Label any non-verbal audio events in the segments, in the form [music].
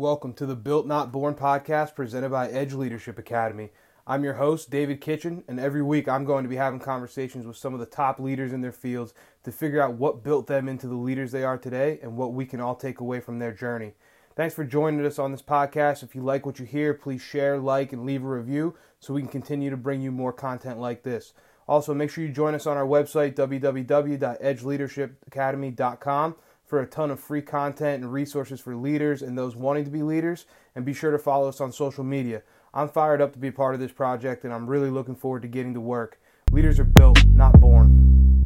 Welcome to the Built Not Born podcast presented by Edge Leadership Academy. I'm your host, David Kitchen, and every week I'm going to be having conversations with some of the top leaders in their fields to figure out what built them into the leaders they are today and what we can all take away from their journey. Thanks for joining us on this podcast. If you like what you hear, please share, like, and leave a review so we can continue to bring you more content like this. Also, make sure you join us on our website, www.edgeleadershipacademy.com for a ton of free content and resources for leaders and those wanting to be leaders. And be sure to follow us on social media. I'm fired up to be part of this project and I'm really looking forward to getting to work. Leaders are built, not born.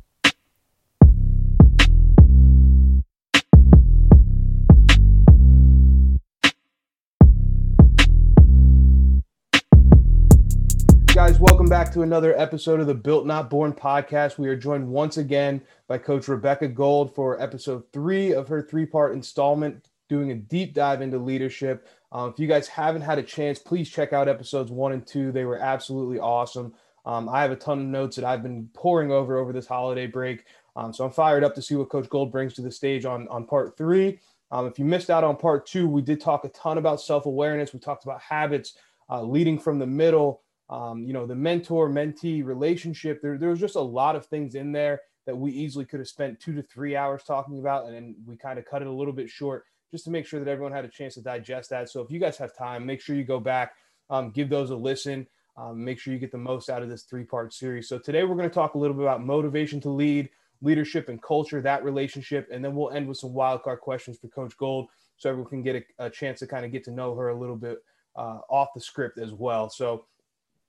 To another episode of the Built Not Born podcast. We are joined once again by Coach Rebecca Gold for episode three of her three part installment, doing a deep dive into leadership. Um, if you guys haven't had a chance, please check out episodes one and two. They were absolutely awesome. Um, I have a ton of notes that I've been pouring over over this holiday break. Um, so I'm fired up to see what Coach Gold brings to the stage on, on part three. Um, if you missed out on part two, we did talk a ton about self awareness. We talked about habits, uh, leading from the middle um, you know, the mentor mentee relationship. There, there was just a lot of things in there that we easily could have spent two to three hours talking about. And then we kind of cut it a little bit short just to make sure that everyone had a chance to digest that. So if you guys have time, make sure you go back, um, give those a listen. Um, make sure you get the most out of this three part series. So today we're going to talk a little bit about motivation to lead, leadership and culture, that relationship. And then we'll end with some wildcard questions for Coach Gold so everyone can get a, a chance to kind of get to know her a little bit uh, off the script as well. So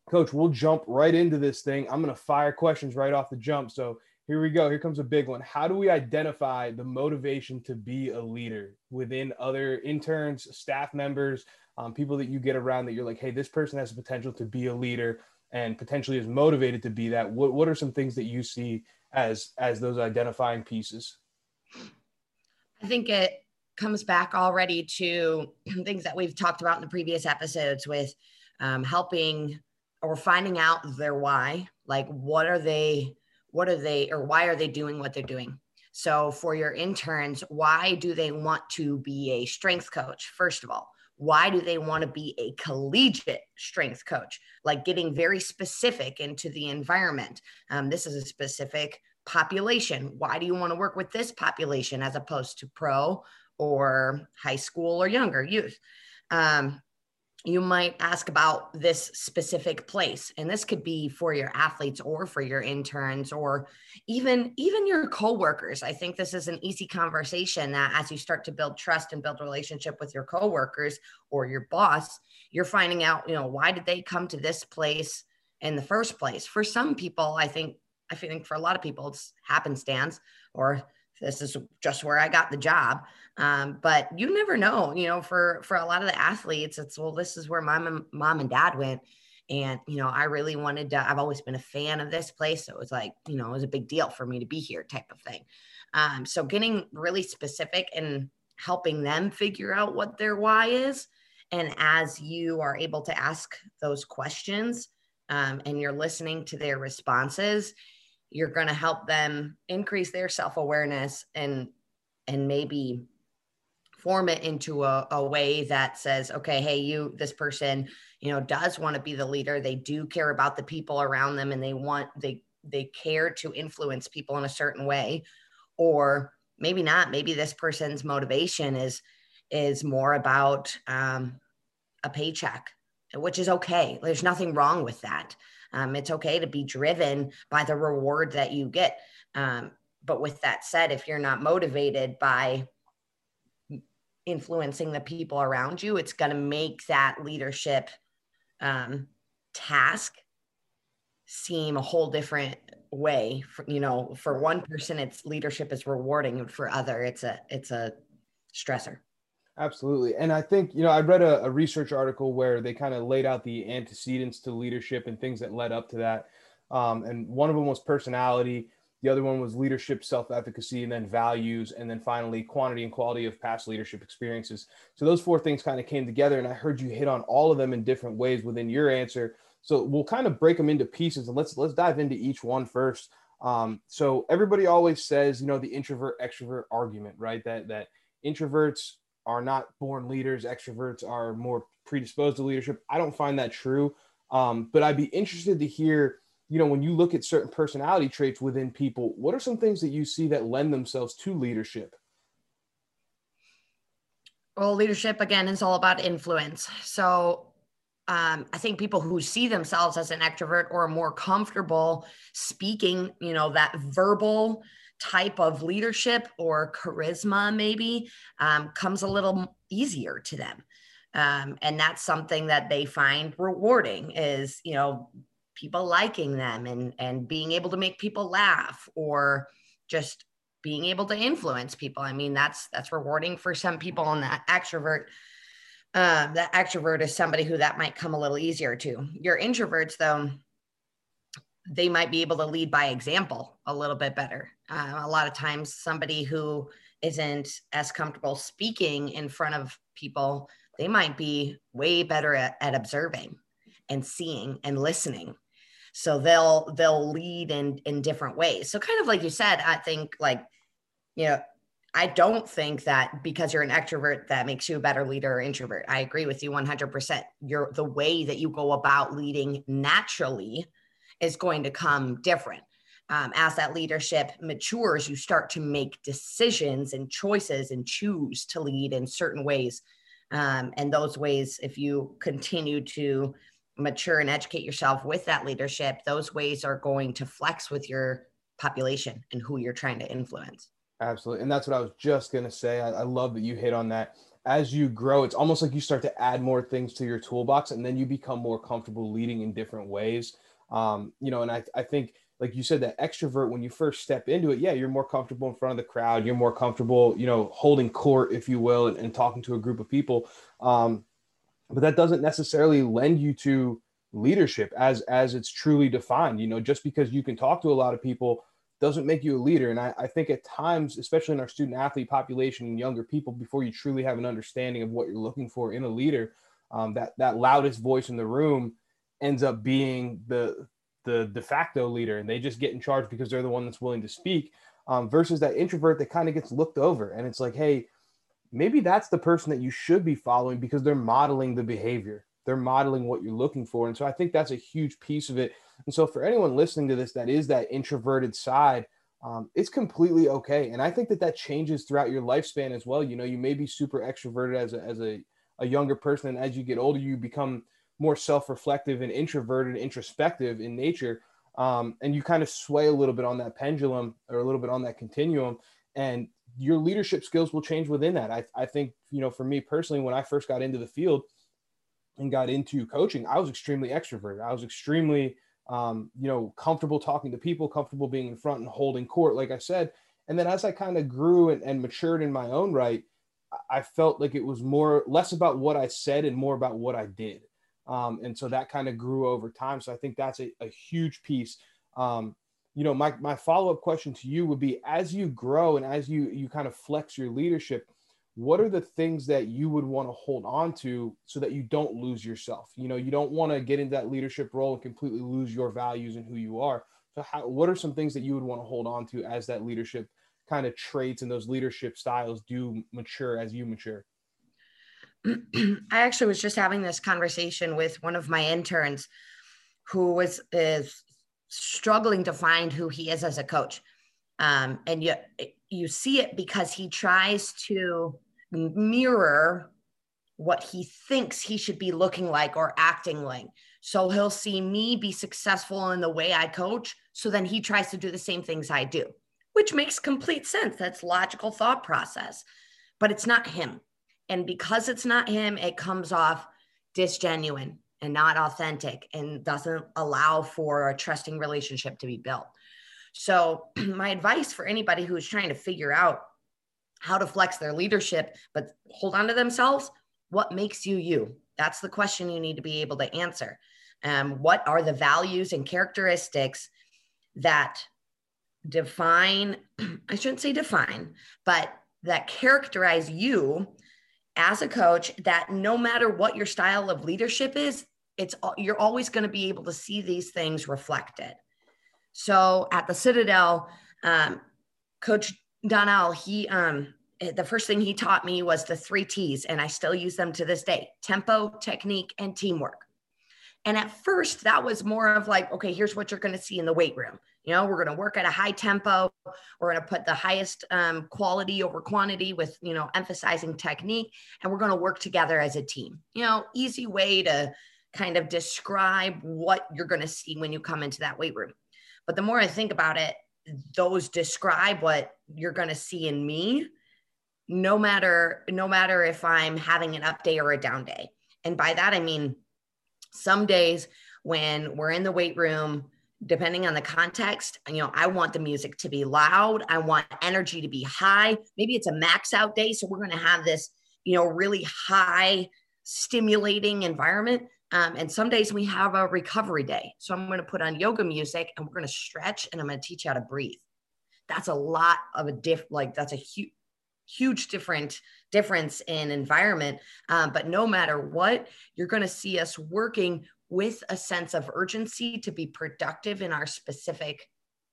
Coach, we'll jump right into this thing. I'm going to fire questions right off the jump. So here we go. Here comes a big one. How do we identify the motivation to be a leader within other interns, staff members, um, people that you get around that you're like, hey, this person has the potential to be a leader and potentially is motivated to be that? What, what are some things that you see as as those identifying pieces? I think it comes back already to [clears throat] things that we've talked about in the previous episodes with um, helping or finding out their why like what are they what are they or why are they doing what they're doing? So for your interns why do they want to be a strength coach first of all? Why do they want to be a collegiate strength coach? Like getting very specific into the environment. Um, this is a specific population. Why do you want to work with this population as opposed to pro or high school or younger youth? Um, you might ask about this specific place and this could be for your athletes or for your interns or even even your coworkers i think this is an easy conversation that as you start to build trust and build relationship with your coworkers or your boss you're finding out you know why did they come to this place in the first place for some people i think i think for a lot of people it's happenstance or this is just where I got the job. Um, but you never know, you know, for, for a lot of the athletes, it's, well, this is where my mom, mom and dad went. And, you know, I really wanted to, I've always been a fan of this place. So it was like, you know, it was a big deal for me to be here type of thing. Um, so getting really specific and helping them figure out what their why is. And as you are able to ask those questions um, and you're listening to their responses, you're going to help them increase their self-awareness and and maybe form it into a, a way that says okay hey you this person you know does want to be the leader. They do care about the people around them and they want they they care to influence people in a certain way. Or maybe not maybe this person's motivation is is more about um, a paycheck which is okay. There's nothing wrong with that. Um, it's okay to be driven by the reward that you get. Um, but with that said, if you're not motivated by influencing the people around you, it's going to make that leadership um, task seem a whole different way. For, you know, for one person, it's leadership is rewarding, for other, it's a it's a stressor. Absolutely. And I think, you know, I read a, a research article where they kind of laid out the antecedents to leadership and things that led up to that. Um, and one of them was personality. The other one was leadership, self efficacy, and then values. And then finally, quantity and quality of past leadership experiences. So those four things kind of came together. And I heard you hit on all of them in different ways within your answer. So we'll kind of break them into pieces and let's let's dive into each one first. Um, so everybody always says, you know, the introvert extrovert argument, right? That that introverts are not born leaders, extroverts are more predisposed to leadership. I don't find that true. Um, but I'd be interested to hear, you know, when you look at certain personality traits within people, what are some things that you see that lend themselves to leadership? Well, leadership again is all about influence. So um, I think people who see themselves as an extrovert or more comfortable speaking, you know, that verbal type of leadership or charisma maybe um, comes a little easier to them. Um, and that's something that they find rewarding is, you know, people liking them and, and being able to make people laugh or just being able to influence people. I mean, that's, that's rewarding for some people and that extrovert uh, the extrovert is somebody who that might come a little easier to. Your introverts, though, they might be able to lead by example a little bit better. Uh, a lot of times, somebody who isn't as comfortable speaking in front of people, they might be way better at, at observing and seeing and listening. So they'll they'll lead in in different ways. So kind of like you said, I think like you know I don't think that because you're an extrovert that makes you a better leader or introvert. I agree with you 100%. You're the way that you go about leading naturally is going to come different. Um, as that leadership matures, you start to make decisions and choices and choose to lead in certain ways. Um, and those ways, if you continue to mature and educate yourself with that leadership, those ways are going to flex with your population and who you're trying to influence. Absolutely. And that's what I was just going to say. I, I, love that you hit on that. As you grow, it's almost like you start to add more things to your toolbox and then you become more comfortable leading in different ways. Um, you know, and I, I think, like you said, that extrovert, when you first step into it, yeah, you're more comfortable in front of the crowd. You're more comfortable, you know, holding court, if you will, and, and talking to a group of people. Um, but that doesn't necessarily lend you to leadership as as it's truly defined. You know, just because you can talk to a lot of people doesn't make you a leader. And I, I, think at times, especially in our student athlete population and younger people, before you truly have an understanding of what you're looking for in a leader, um, that that loudest voice in the room ends up being the the de facto leader, and they just get in charge because they're the one that's willing to speak. Um, versus that introvert that kind of gets looked over, and it's like, hey, maybe that's the person that you should be following because they're modeling the behavior. They're modeling what you're looking for, and so I think that's a huge piece of it and so, for anyone listening to this that is that introverted side, um, it's completely okay. And I think that that changes throughout your lifespan as well. You know, you may be super extroverted as a, as a, a younger person. And as you get older, you become more self reflective and introverted, introspective in nature. Um, and you kind of sway a little bit on that pendulum or a little bit on that continuum. And your leadership skills will change within that. I, I think, you know, for me personally, when I first got into the field and got into coaching, I was extremely extroverted. I was extremely um, you know, comfortable talking to people, comfortable being in front and holding court, like I said. And then as I kind of grew and, and matured in my own right, I felt like it was more less about what I said and more about what I did. Um, and so that kind of grew over time. So I think that's a, a huge piece. Um, you know, my, my follow up question to you would be as you grow and as you you kind of flex your leadership, what are the things that you would want to hold on to so that you don't lose yourself? You know you don't want to get into that leadership role and completely lose your values and who you are. So how, what are some things that you would want to hold on to as that leadership kind of traits and those leadership styles do mature as you mature? [clears throat] I actually was just having this conversation with one of my interns who was is struggling to find who he is as a coach um, and you you see it because he tries to mirror what he thinks he should be looking like or acting like. So he'll see me be successful in the way I coach. So then he tries to do the same things I do, which makes complete sense. That's logical thought process, but it's not him. And because it's not him, it comes off disgenuine and not authentic and doesn't allow for a trusting relationship to be built. So, [clears throat] my advice for anybody who's trying to figure out how to flex their leadership, but hold on to themselves. What makes you you? That's the question you need to be able to answer. Um, what are the values and characteristics that define, [clears throat] I shouldn't say define, but that characterize you as a coach that no matter what your style of leadership is, it's you're always going to be able to see these things reflected. So at the Citadel, um, Coach Donnell, he um eh, the first thing he taught me was the three T's, and I still use them to this day tempo, technique, and teamwork. And at first, that was more of like, okay, here's what you're going to see in the weight room. You know, we're going to work at a high tempo. We're going to put the highest um, quality over quantity with, you know, emphasizing technique. And we're going to work together as a team. You know, easy way to kind of describe what you're going to see when you come into that weight room. But the more I think about it, those describe what you're going to see in me no matter no matter if i'm having an up day or a down day and by that i mean some days when we're in the weight room depending on the context you know i want the music to be loud. I want energy to be high. Maybe it's a max out day so we're going to have this you know really high stimulating environment. Um, and some days we have a recovery day. So i'm going to put on yoga music and we're going to stretch and i'm going to teach you how to breathe. That's a lot of a diff like that's a huge huge different difference in environment. Um, but no matter what you're going to see us working with a sense of urgency to be productive in our specific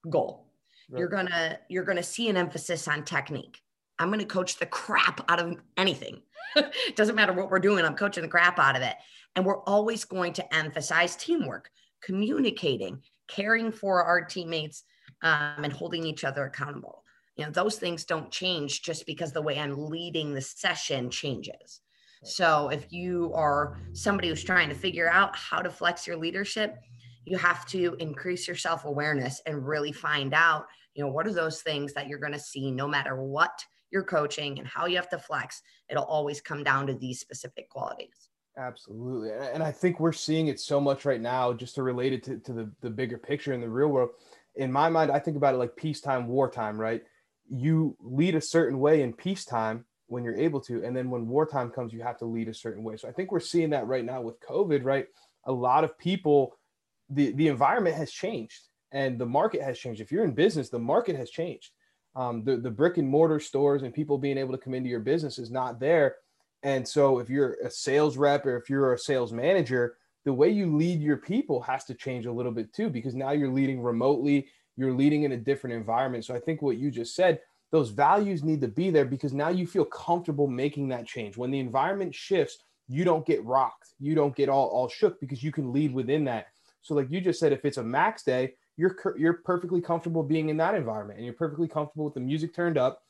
goal. Right. you're going to you're going to see an emphasis on technique. I'm going to coach the crap out of anything. It [laughs] doesn't matter what we're doing i'm coaching the crap out of it. And we're always going to emphasize teamwork communicating caring for our teammates um, and holding each other accountable. You know those things don't change just because the way i'm leading the session changes so if you are somebody who's trying to figure out how to flex your leadership you have to increase your self-awareness and really find out you know what are those things that you're going to see no matter what you're coaching and how you have to flex it'll always come down to these specific qualities. Absolutely and i think we're seeing it so much right now just to relate it to, to the, the bigger picture in the real world. In my mind i think about it like peacetime wartime right? You lead a certain way in peacetime when you're able to and then when wartime comes you have to lead a certain way. So i think we're seeing that right now with covid right? A lot of people the the environment has changed and the market has changed. If you're in business the market has changed. Um, the, the brick and mortar stores and people being able to come into your business is not there. And so if you're a sales rep or if you're a sales manager the way you lead your people has to change a little bit too because now you're leading remotely you're leading in a different environment. So I think what you just said, those values need to be there because now you feel comfortable making that change. When the environment shifts, you don't get rocked. You don't get all, all shook because you can lead within that. So like you just said, if it's a max day, you're you're perfectly comfortable being in that environment and you're perfectly comfortable with the music turned up,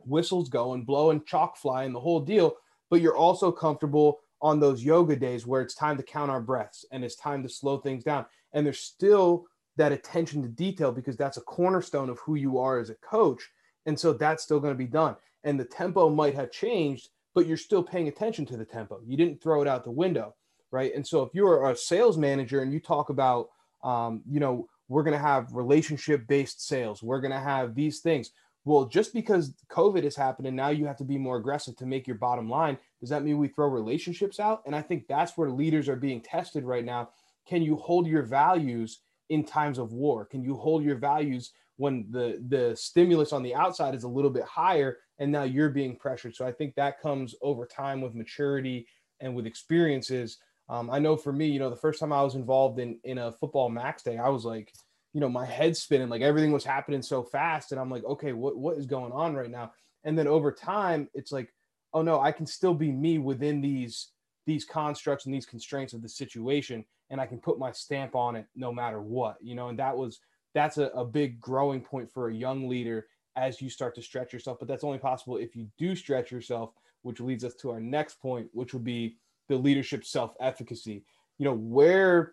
whistles going, blowing, chalk fly and the whole deal. But you're also comfortable on those yoga days where it's time to count our breaths and it's time to slow things down. And there's still that attention to detail because that's a cornerstone of who you are as a coach. And so that's still going to be done. And the tempo might have changed, but you're still paying attention to the tempo. You didn't throw it out the window, right? And so if you're a sales manager and you talk about, um, you know, we're going to have relationship based sales, we're going to have these things. Well, just because COVID has happened and now you have to be more aggressive to make your bottom line, does that mean we throw relationships out? And I think that's where leaders are being tested right now. Can you hold your values in times of war? Can you hold your values when the the stimulus on the outside is a little bit higher and now you're being pressured? So I think that comes over time with maturity and with experiences. Um, I know for me, you know, the first time I was involved in in a football max day, I was like, you know, my head spinning, like everything was happening so fast, and I'm like, okay, what what is going on right now? And then over time, it's like, oh no, I can still be me within these these constructs and these constraints of the situation and I can put my stamp on it no matter what, you know, and that was that's a, a big growing point for a young leader as you start to stretch yourself. But that's only possible if you do stretch yourself, which leads us to our next point, which would be the leadership self-efficacy. You know, where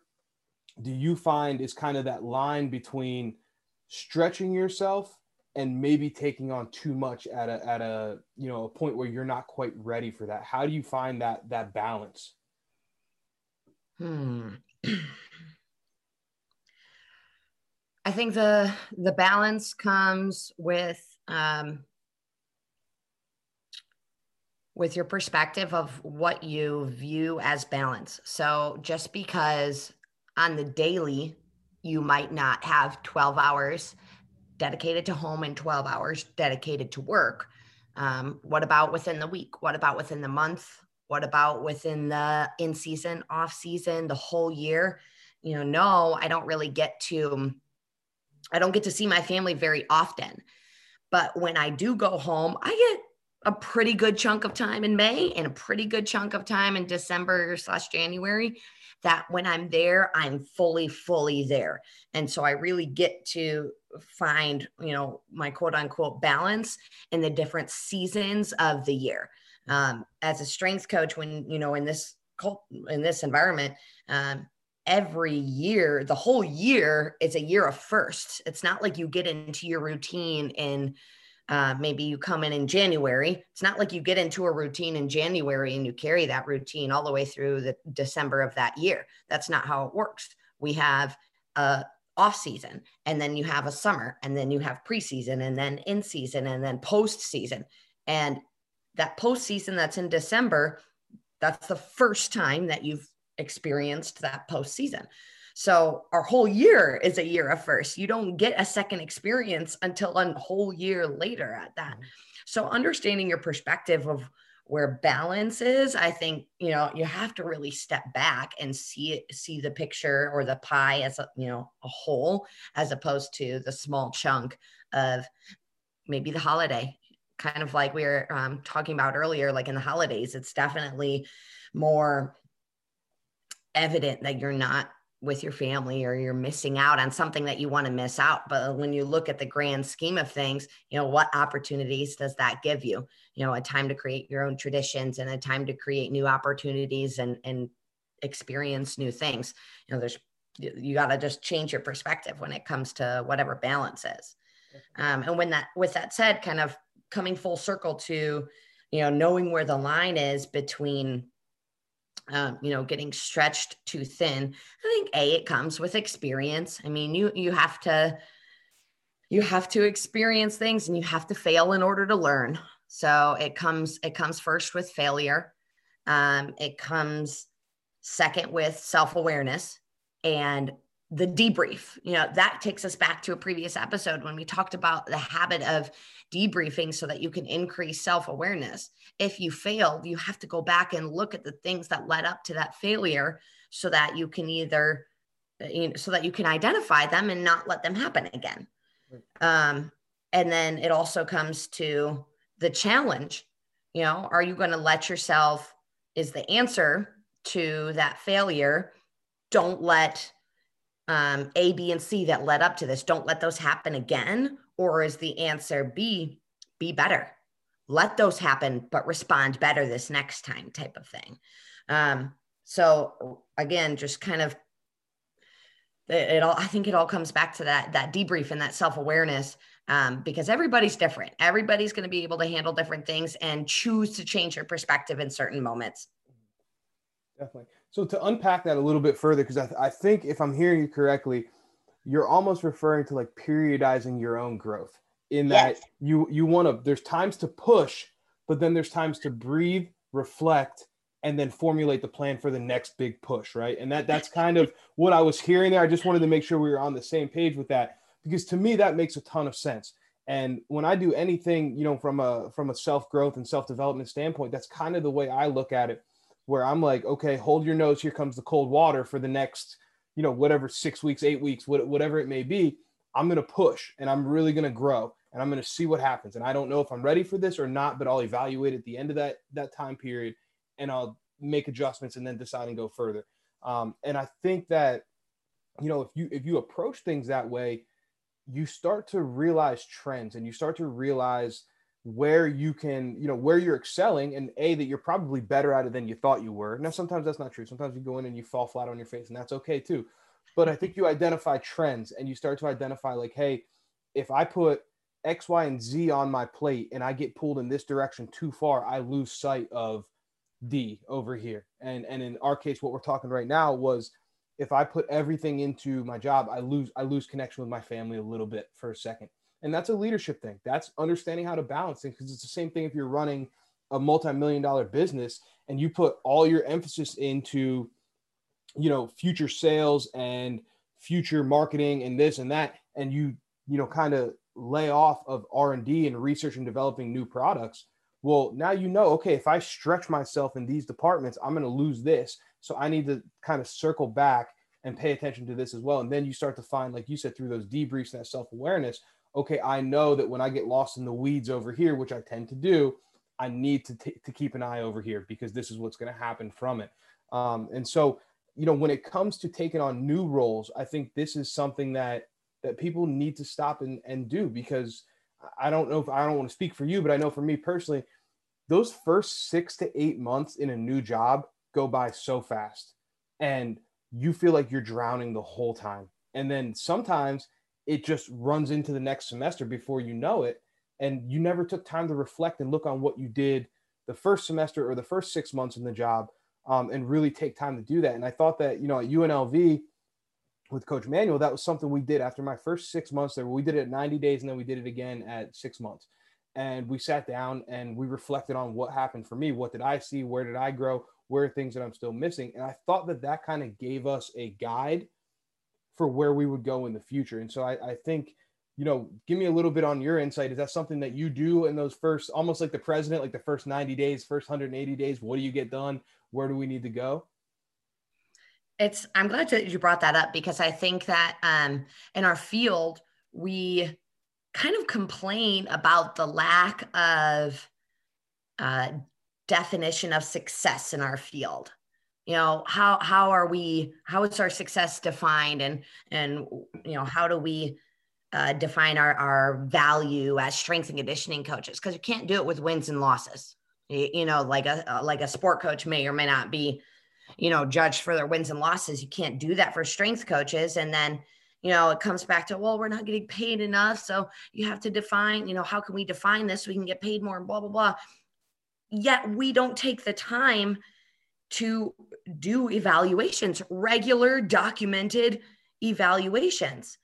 do you find is kind of that line between stretching yourself and maybe taking on too much at a at a you know a point where you're not quite ready for that how do you find that that balance Hmm. [clears throat] I think the the balance comes with um, with your perspective of what you view as balance. So just because on the daily you might not have 12 hours dedicated to home and 12 hours dedicated to work. Um, what about within the week? What about within the month? What about within the in season, off season, the whole year? You know, no, I don't really get to, I don't get to see my family very often. But when I do go home, I get a pretty good chunk of time in May and a pretty good chunk of time in December slash January that when I'm there, I'm fully, fully there. And so I really get to find, you know, my quote unquote balance in the different seasons of the year. Um, as a strength coach, when, you know, in this cult, in this environment, um, every year, the whole year is a year of firsts. It's not like you get into your routine in uh, maybe you come in in January. It's not like you get into a routine in January and you carry that routine all the way through the December of that year. That's not how it works. We have a off season and then you have a summer and then you have preseason and then in season and then post season. And that post season that's in December, that's the first time that you've experienced that postseason. So our whole year is a year of first. You don't get a second experience until a whole year later at that. Mm-hmm. So understanding your perspective of where balance is, I think, you know, you have to really step back and see it, see the picture or the pie as a, you know, a whole, as opposed to the small chunk of maybe the holiday kind of like we were um, talking about earlier, like in the holidays, it's definitely more evident that you're not with your family or you're missing out on something that you want to miss out. But when you look at the grand scheme of things you know what opportunities does that give you? You know a time to create your own traditions and a time to create new opportunities and and experience new things. You know there's you got to just change your perspective when it comes to whatever balance is. Um, and when that with that said kind of coming full circle to you know knowing where the line is between um, you know getting stretched too thin i think a it comes with experience. I mean you you have to you have to experience things and you have to fail in order to learn. So it comes it comes first with failure. Um, it comes second with self-awareness and the debrief. You know that takes us back to a previous episode when we talked about the habit of debriefing so that you can increase self-awareness. If you failed you have to go back and look at the things that led up to that failure so that you can either uh, you know, so that you can identify them and not let them happen again. Um, and then it also comes to the challenge. You know are you going to let yourself is the answer to that failure don't let um, A, B, and C that led up to this. Don't let those happen again. Or is the answer B, be better? Let those happen, but respond better this next time, type of thing. Um, so again, just kind of it, all. I think it all comes back to that that debrief and that self awareness. Um, because everybody's different. Everybody's going to be able to handle different things and choose to change your perspective in certain moments. Definitely. So to unpack that a little bit further, because I, th- I think if I'm hearing you correctly, you're almost referring to like periodizing your own growth in that yes. you you want to there's times to push but then there's times to breathe reflect and then formulate the plan for the next big push right? And that that's kind of what i was hearing there. I just wanted to make sure we were on the same page with that because to me that makes a ton of sense. And when i do anything you know from a from a self growth and self development standpoint that's kind of the way i look at it where I'm like, okay, hold your nose. Here comes the cold water for the next, you know, whatever six weeks, eight weeks, whatever it may be. I'm going to push and I'm really going to grow and I'm going to see what happens. And I don't know if I'm ready for this or not, but I'll evaluate at the end of that that time period and I'll make adjustments and then decide and go further. Um, and I think that, you know, if you if you approach things that way, you start to realize trends and you start to realize where you can, you know, where you're excelling and A, that you're probably better at it than you thought you were. Now, sometimes that's not true. Sometimes you go in and you fall flat on your face, and that's okay too. But I think you identify trends and you start to identify, like, hey, if I put X, Y, and Z on my plate and I get pulled in this direction too far, I lose sight of D over here. And and in our case, what we're talking right now was if I put everything into my job, I lose I lose connection with my family a little bit for a second. And that's a leadership thing. That's understanding how to balance things because it's the same thing if you're running a multi-million dollar business and you put all your emphasis into you know future sales and future marketing and this and that and you you know kind of lay off of r&d and research and developing new products well now you know okay if i stretch myself in these departments i'm going to lose this so i need to kind of circle back and pay attention to this as well and then you start to find like you said through those debriefs and that self-awareness okay, I know that when I get lost in the weeds over here, which I tend to do, I need to, t- to keep an eye over here because this is what's going to happen from it. Um, and so, you know, when it comes to taking on new roles, I think this is something that that people need to stop and, and do because I don't know if I don't want to speak for you, but I know for me personally, those first six to eight months in a new job go by so fast and you feel like you're drowning the whole time. And then sometimes it just runs into the next semester before you know it. And you never took time to reflect and look on what you did the first semester or the first six months in the job um, and really take time to do that. And I thought that, you know, at UNLV with Coach Manuel, that was something we did after my first six months there. We did it at 90 days and then we did it again at six months. And we sat down and we reflected on what happened for me. What did I see? Where did I grow? Where are things that I'm still missing? And I thought that that kind of gave us a guide for where we would go in the future. And so I, I think, you know, give me a little bit on your insight. Is that something that you do in those first, almost like the president, like the first 90 days, first 180 days? What do you get done? Where do we need to go? It's, I'm glad that you brought that up because I think that um, in our field, we kind of complain about the lack of uh, definition of success in our field you know how how are we how is our success defined and and you know how do we uh, define our our value as strength and conditioning coaches? Because you can't do it with wins and losses. You, you know like a like a sport coach may or may not be you know judged for their wins and losses. You can't do that for strength coaches. And then you know it comes back to well we're not getting paid enough. So you have to define you know how can we define this? So we can get paid more and blah blah blah. Yet we don't take the time to do evaluations, regular documented evaluations.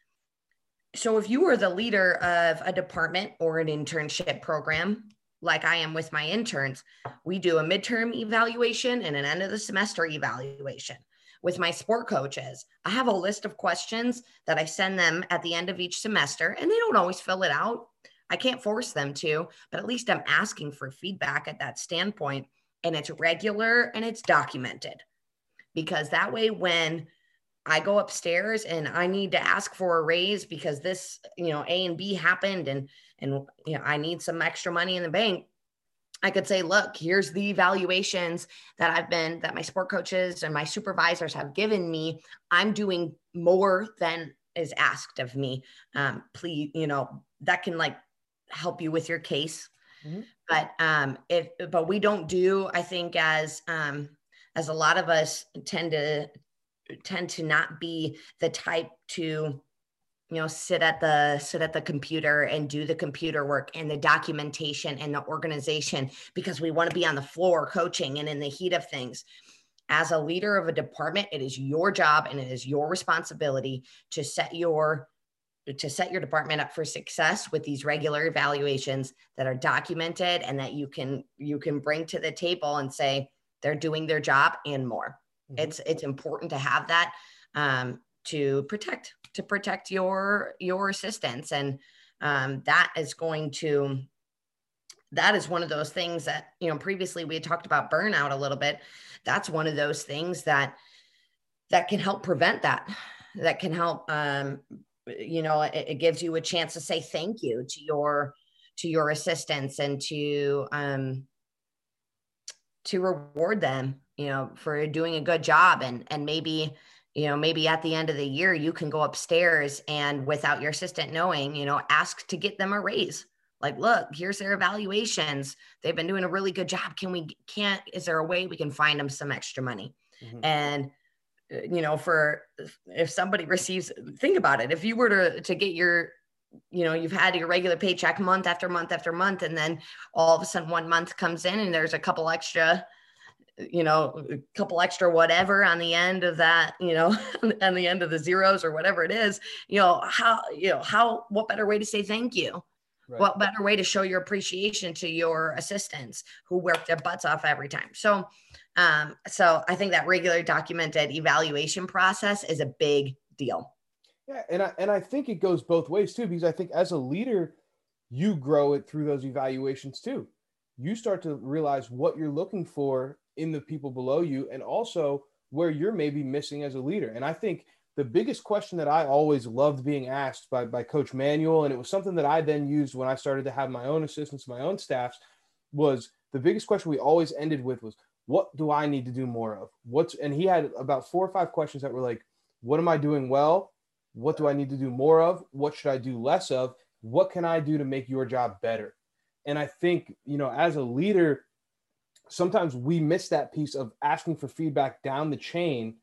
So if you are the leader of a department or an internship program, like I am with my interns, we do a midterm evaluation and an end of the semester evaluation. With my sport coaches, I have a list of questions that I send them at the end of each semester, and they don't always fill it out. I can't force them to, but at least I'm asking for feedback at that standpoint and it's regular and it's documented because that way when I go upstairs and I need to ask for a raise because this, you know, A and B happened and and you know, I need some extra money in the bank. I could say, look, here's the evaluations that I've been that my sport coaches and my supervisors have given me. I'm doing more than is asked of me. Um, please, you know, that can like help you with your case Mm-hmm. But um, if but we don't do, I think, as um, as a lot of us tend to tend to not be the type to you know sit at the sit at the computer and do the computer work and the documentation and the organization because we want to be on the floor coaching and in the heat of things as a leader of a department it is your job and it is your responsibility to set your to set your department up for success with these regular evaluations that are documented and that you can you can bring to the table and say they're doing their job and more. Mm-hmm. it's it's important to have that um, to protect to protect your your assistants. And um, that is going to that is one of those things that you know previously we had talked about burnout a little bit. That's one of those things that that can help prevent that that can help um, you know it, it, gives you a chance to say thank you to your to your assistants and to um to reward them you know for doing a good job. And and maybe you know maybe at the end of the year you can go upstairs and without your assistant knowing you know ask to get them a raise. Like look here's their evaluations. They've been doing a really good job. Can we can't is there a way we can find them some extra money? Mm-hmm. and you know for if somebody receives think about it if you were to to get your you know you've had your regular paycheck month after month after month and then all of a sudden one month comes in and there's a couple extra you know a couple extra whatever on the end of that you know [laughs] on the end of the zeros or whatever it is you know how you know how what better way to say thank you Right. What better way to show your appreciation to your assistants who work their butts off every time? So, um, so I think that regular documented evaluation process is a big deal. Yeah, and I and I think it goes both ways too, because I think as a leader, you grow it through those evaluations too. You start to realize what you're looking for in the people below you, and also where you're maybe missing as a leader. And I think the biggest question that I always loved being asked by, by Coach Manuel, and it was something that I then used when I started to have my own assistants, my own staffs, was the biggest question we always ended with was, what do I need to do more of? What's and he had about four or five questions that were like, what am I doing well? What do I need to do more of? What should I do less of? What can I do to make your job better? And I think, you know, as a leader, sometimes we miss that piece of asking for feedback down the chain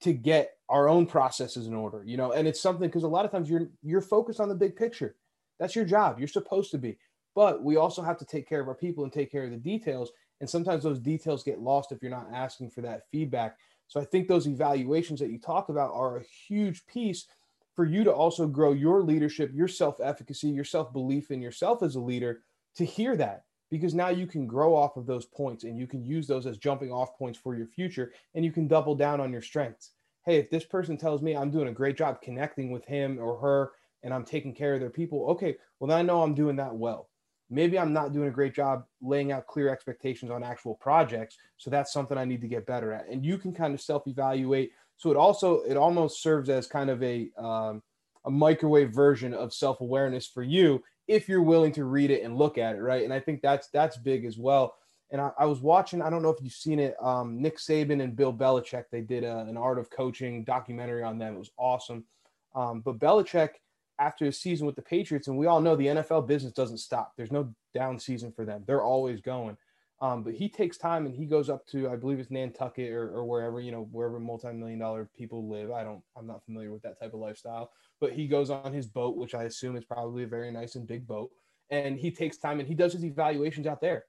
to get our own processes in order, you know, and it's something because a lot of times you're you're focused on the big picture. That's your job. You're supposed to be. But we also have to take care of our people and take care of the details. And sometimes those details get lost if you're not asking for that feedback. So I think those evaluations that you talk about are a huge piece for you to also grow your leadership, your self efficacy, your self belief in yourself as a leader to hear that because now you can grow off of those points and you can use those as jumping off points for your future and you can double down on your strengths. Hey, if this person tells me I'm doing a great job connecting with him or her and I'm taking care of their people, okay, well, then I know I'm doing that well. Maybe I'm not doing a great job laying out clear expectations on actual projects. So that's something I need to get better at. And you can kind of self evaluate. So it also, it almost serves as kind of a, um, a microwave version of self awareness for you if you're willing to read it and look at it, right? And I think that's that's big as well. And I, I was watching, I don't know if you've seen it, um, Nick Saban and Bill Belichick, they did a, an art of coaching documentary on them. It was awesome. Um, but Belichick, after his season with the Patriots, and we all know the NFL business doesn't stop. There's no down season for them. They're always going. Um, but he takes time and he goes up to, I believe it's Nantucket or, or wherever, you know, wherever multi-million dollar people live. I don't, I'm not familiar with that type of lifestyle, but he goes on his boat, which I assume is probably a very nice and big boat. And he takes time and he does his evaluations out there.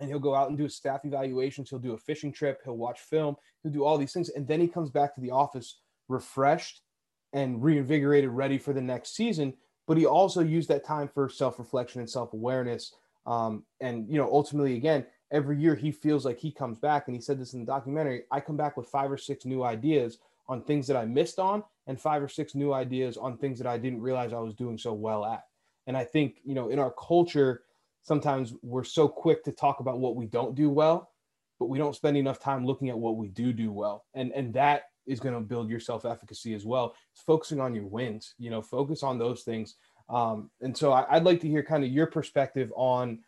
And he'll go out and do staff evaluations. He'll do a fishing trip. He'll watch film. He'll do all these things. And then he comes back to the office refreshed and reinvigorated, ready for the next season. But he also used that time for self reflection and self awareness um, and you know, ultimately, again, every year he feels like he comes back, and he said this in the documentary. I come back with five or six new ideas on things that I missed on, and five or six new ideas on things that I didn't realize I was doing so well at. And I think you know, in our culture, sometimes we're so quick to talk about what we don't do well, but we don't spend enough time looking at what we do do well, and and that is going to build your self efficacy as well. It's focusing on your wins. You know, focus on those things um, and so I, would like to hear kind of your perspective on,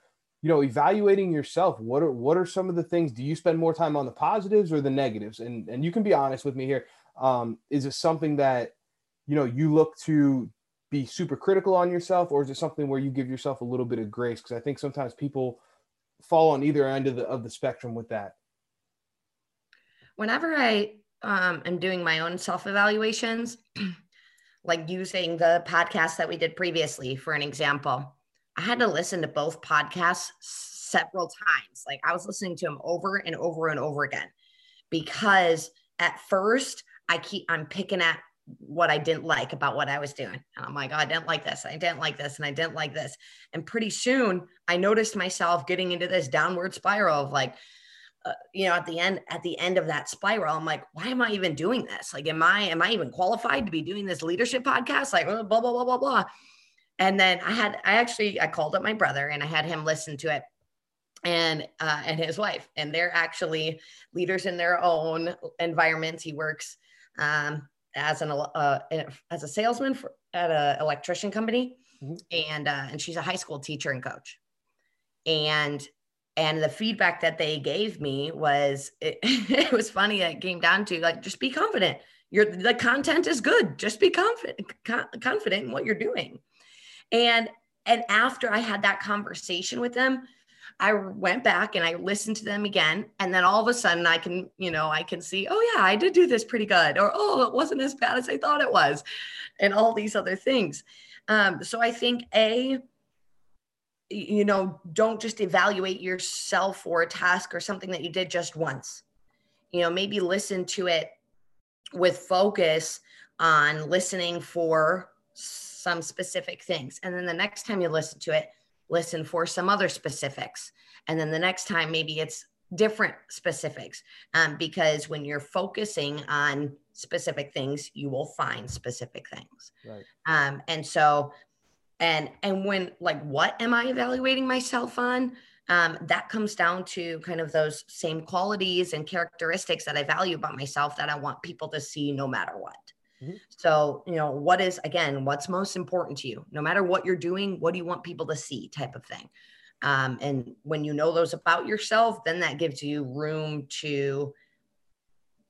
you know, evaluating yourself. What are what are some of the things? Do you spend more time on the positives or the negatives? And and you can be honest with me here. Um, is it something that you know you look to be super critical on yourself, or is it something where you give yourself a little bit of grace? Because I think sometimes people fall on either end of the of the spectrum with that. Whenever I um, am doing my own self evaluations. [clears throat] like using the podcast that we did previously for an example, I had to listen to both podcasts several times. Like I was listening to them over and over and over again because at first I keep I'm picking at what I didn't like about what I was doing. And I'm like, oh, I didn't like this. I didn't like this. And I didn't like this. And pretty soon I noticed myself getting into this downward spiral of like, uh, you know at the end at the end of that spiral i'm like why am i even doing this? Like am i am i even qualified to be doing this leadership podcast? Like blah blah blah blah blah. And then i had i actually i called up my brother and i had him listen to it and uh, and his wife. And they're actually leaders in their own environments. He works um, as an uh, as a salesman for, at an electrician company. Mm-hmm. and uh, and she's a high school teacher and coach. And and the feedback that they gave me was [laughs] it, it was funny it came down to like just be confident. Your the content is good. Just be confident confident in what you're doing. And and after i had that conversation with them i went back and i listened to them again and then all of a sudden i can you know i can see oh yeah i did do this pretty good or oh it wasn't as bad as i thought it was and all these other things. Um, so i think a you know, don't just evaluate yourself for a task or something that you did just once. You know, maybe listen to it with focus on listening for some specific things. And then the next time you listen to it, listen for some other specifics. And then the next time, maybe it's different specifics. Um, because when you're focusing on specific things, you will find specific things. Right. Um, and so and and when like what am i evaluating myself on? Um, that comes down to kind of those same qualities and characteristics that i value about myself that i want people to see no matter what. Mm-hmm. so you know what is again what's most important to you? No matter what you're doing what do you want people to see type of thing. Um, and when you know those about yourself, then that gives you room to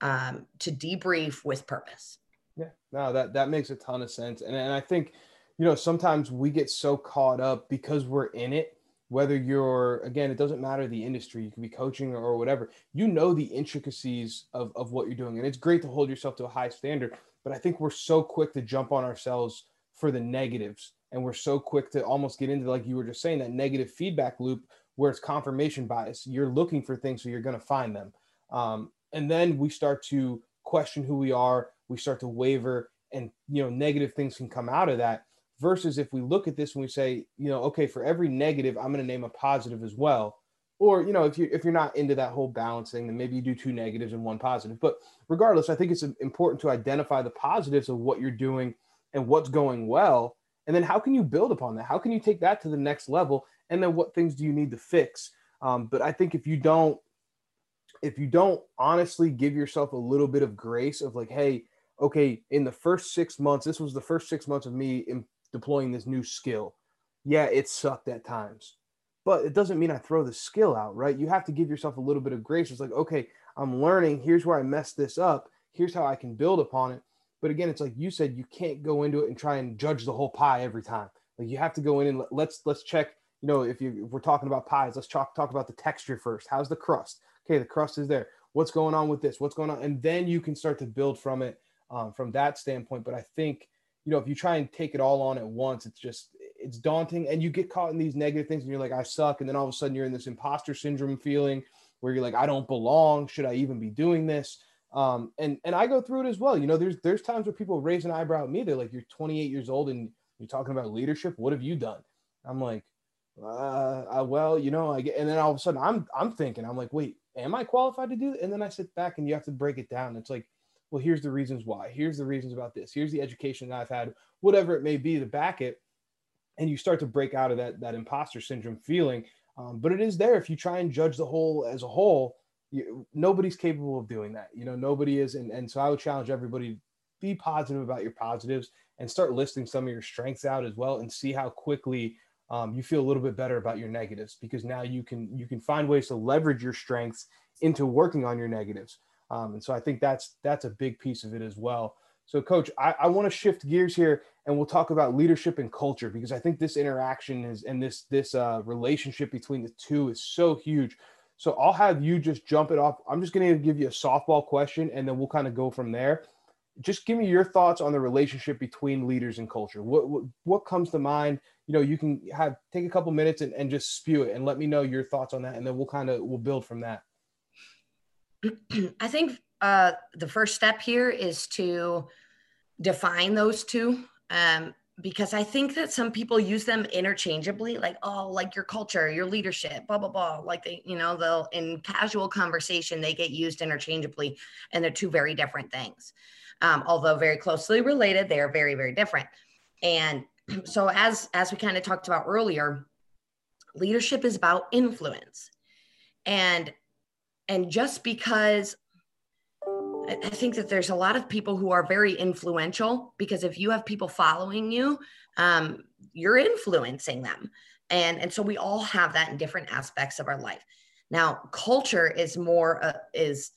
um, to debrief with purpose. Yeah, no, that that makes a ton of sense, and and I think you know sometimes we get so caught up because we're in it. Whether you're again, it doesn't matter the industry. You can be coaching or whatever. You know the intricacies of of what you're doing, and it's great to hold yourself to a high standard. But I think we're so quick to jump on ourselves for the negatives and we're so quick to almost get into like you were just saying that negative feedback loop where it's confirmation bias you're looking for things so you're going to find them um, and then we start to question who we are we start to waver and you know negative things can come out of that versus if we look at this and we say you know okay for every negative i'm going to name a positive as well. Or you know if you if you're not into that whole balancing then maybe you do two negatives and one positive. But regardless i think it's important to identify the positives of what you're doing and what's going well. And then how can you build upon that? How can you take that to the next level? And then what things do you need to fix? Um, but i think if you don't if you don't honestly give yourself a little bit of grace of like hey okay in the first six months this was the first six months of me in deploying this new skill yeah it sucked at times but it doesn't mean i throw the skill out right you have to give yourself a little bit of grace it's like okay i'm learning here's where i messed this up here's how i can build upon it but again, it's like you said, you can't go into it and try and judge the whole pie every time. Like you have to go in and let's let's check. You know, if you if we're talking about pies, let's talk talk about the texture first. How's the crust? Okay, the crust is there. What's going on with this? What's going on? And then you can start to build from it um, from that standpoint. But I think you know if you try and take it all on at once, it's just it's daunting, and you get caught in these negative things, and you're like, I suck, and then all of a sudden you're in this imposter syndrome feeling where you're like, I don't belong. Should I even be doing this? Um, and and I go through it as well. You know, there's there's times where people raise an eyebrow at me. They're like, "You're 28 years old and you're talking about leadership. What have you done?" I'm like, uh, uh, "Well, you know," I get, and then all of a sudden I'm I'm thinking, I'm like, "Wait, am I qualified to do it?" And then I sit back and you have to break it down. It's like, well, here's the reasons why. Here's the reasons about this. Here's the education that I've had, whatever it may be, to back it. And you start to break out of that that imposter syndrome feeling. Um, but it is there if you try and judge the whole as a whole you, nobody's capable of doing that. You know, nobody is. And, and so I would challenge everybody be positive about your positives and start listing some of your strengths out as well and see how quickly um, you feel a little bit better about your negatives because now you can you can find ways to leverage your strengths into working on your negatives. Um, and so I think that's that's a big piece of it as well. So, coach, I, I want to shift gears here and we'll talk about leadership and culture because I think this interaction is and this this uh, relationship between the two is so huge. So I'll have you just jump it off. I'm just going to give you a softball question and then we'll kind of go from there. Just give me your thoughts on the relationship between leaders and culture. What, what, what comes to mind? You know, you can have take a couple minutes and, and just spew it and let me know your thoughts on that. And then we'll kind of, we'll build from that. [clears throat] I think uh, the first step here is to define those two. Um, because I think that some people use them interchangeably, like, oh, like your culture, your leadership, blah, blah, blah. Like they, you know, they'll in casual conversation, they get used interchangeably, and they're two very different things. Um, although very closely related, they are very, very different. And [clears throat] so as as we kind of talked about earlier, leadership is about influence. And and just because I think that there's a lot of people who are very influential because if you have people following you, um, you're influencing them. And, and so we all have that in different aspects of our life. Now, culture is more uh, is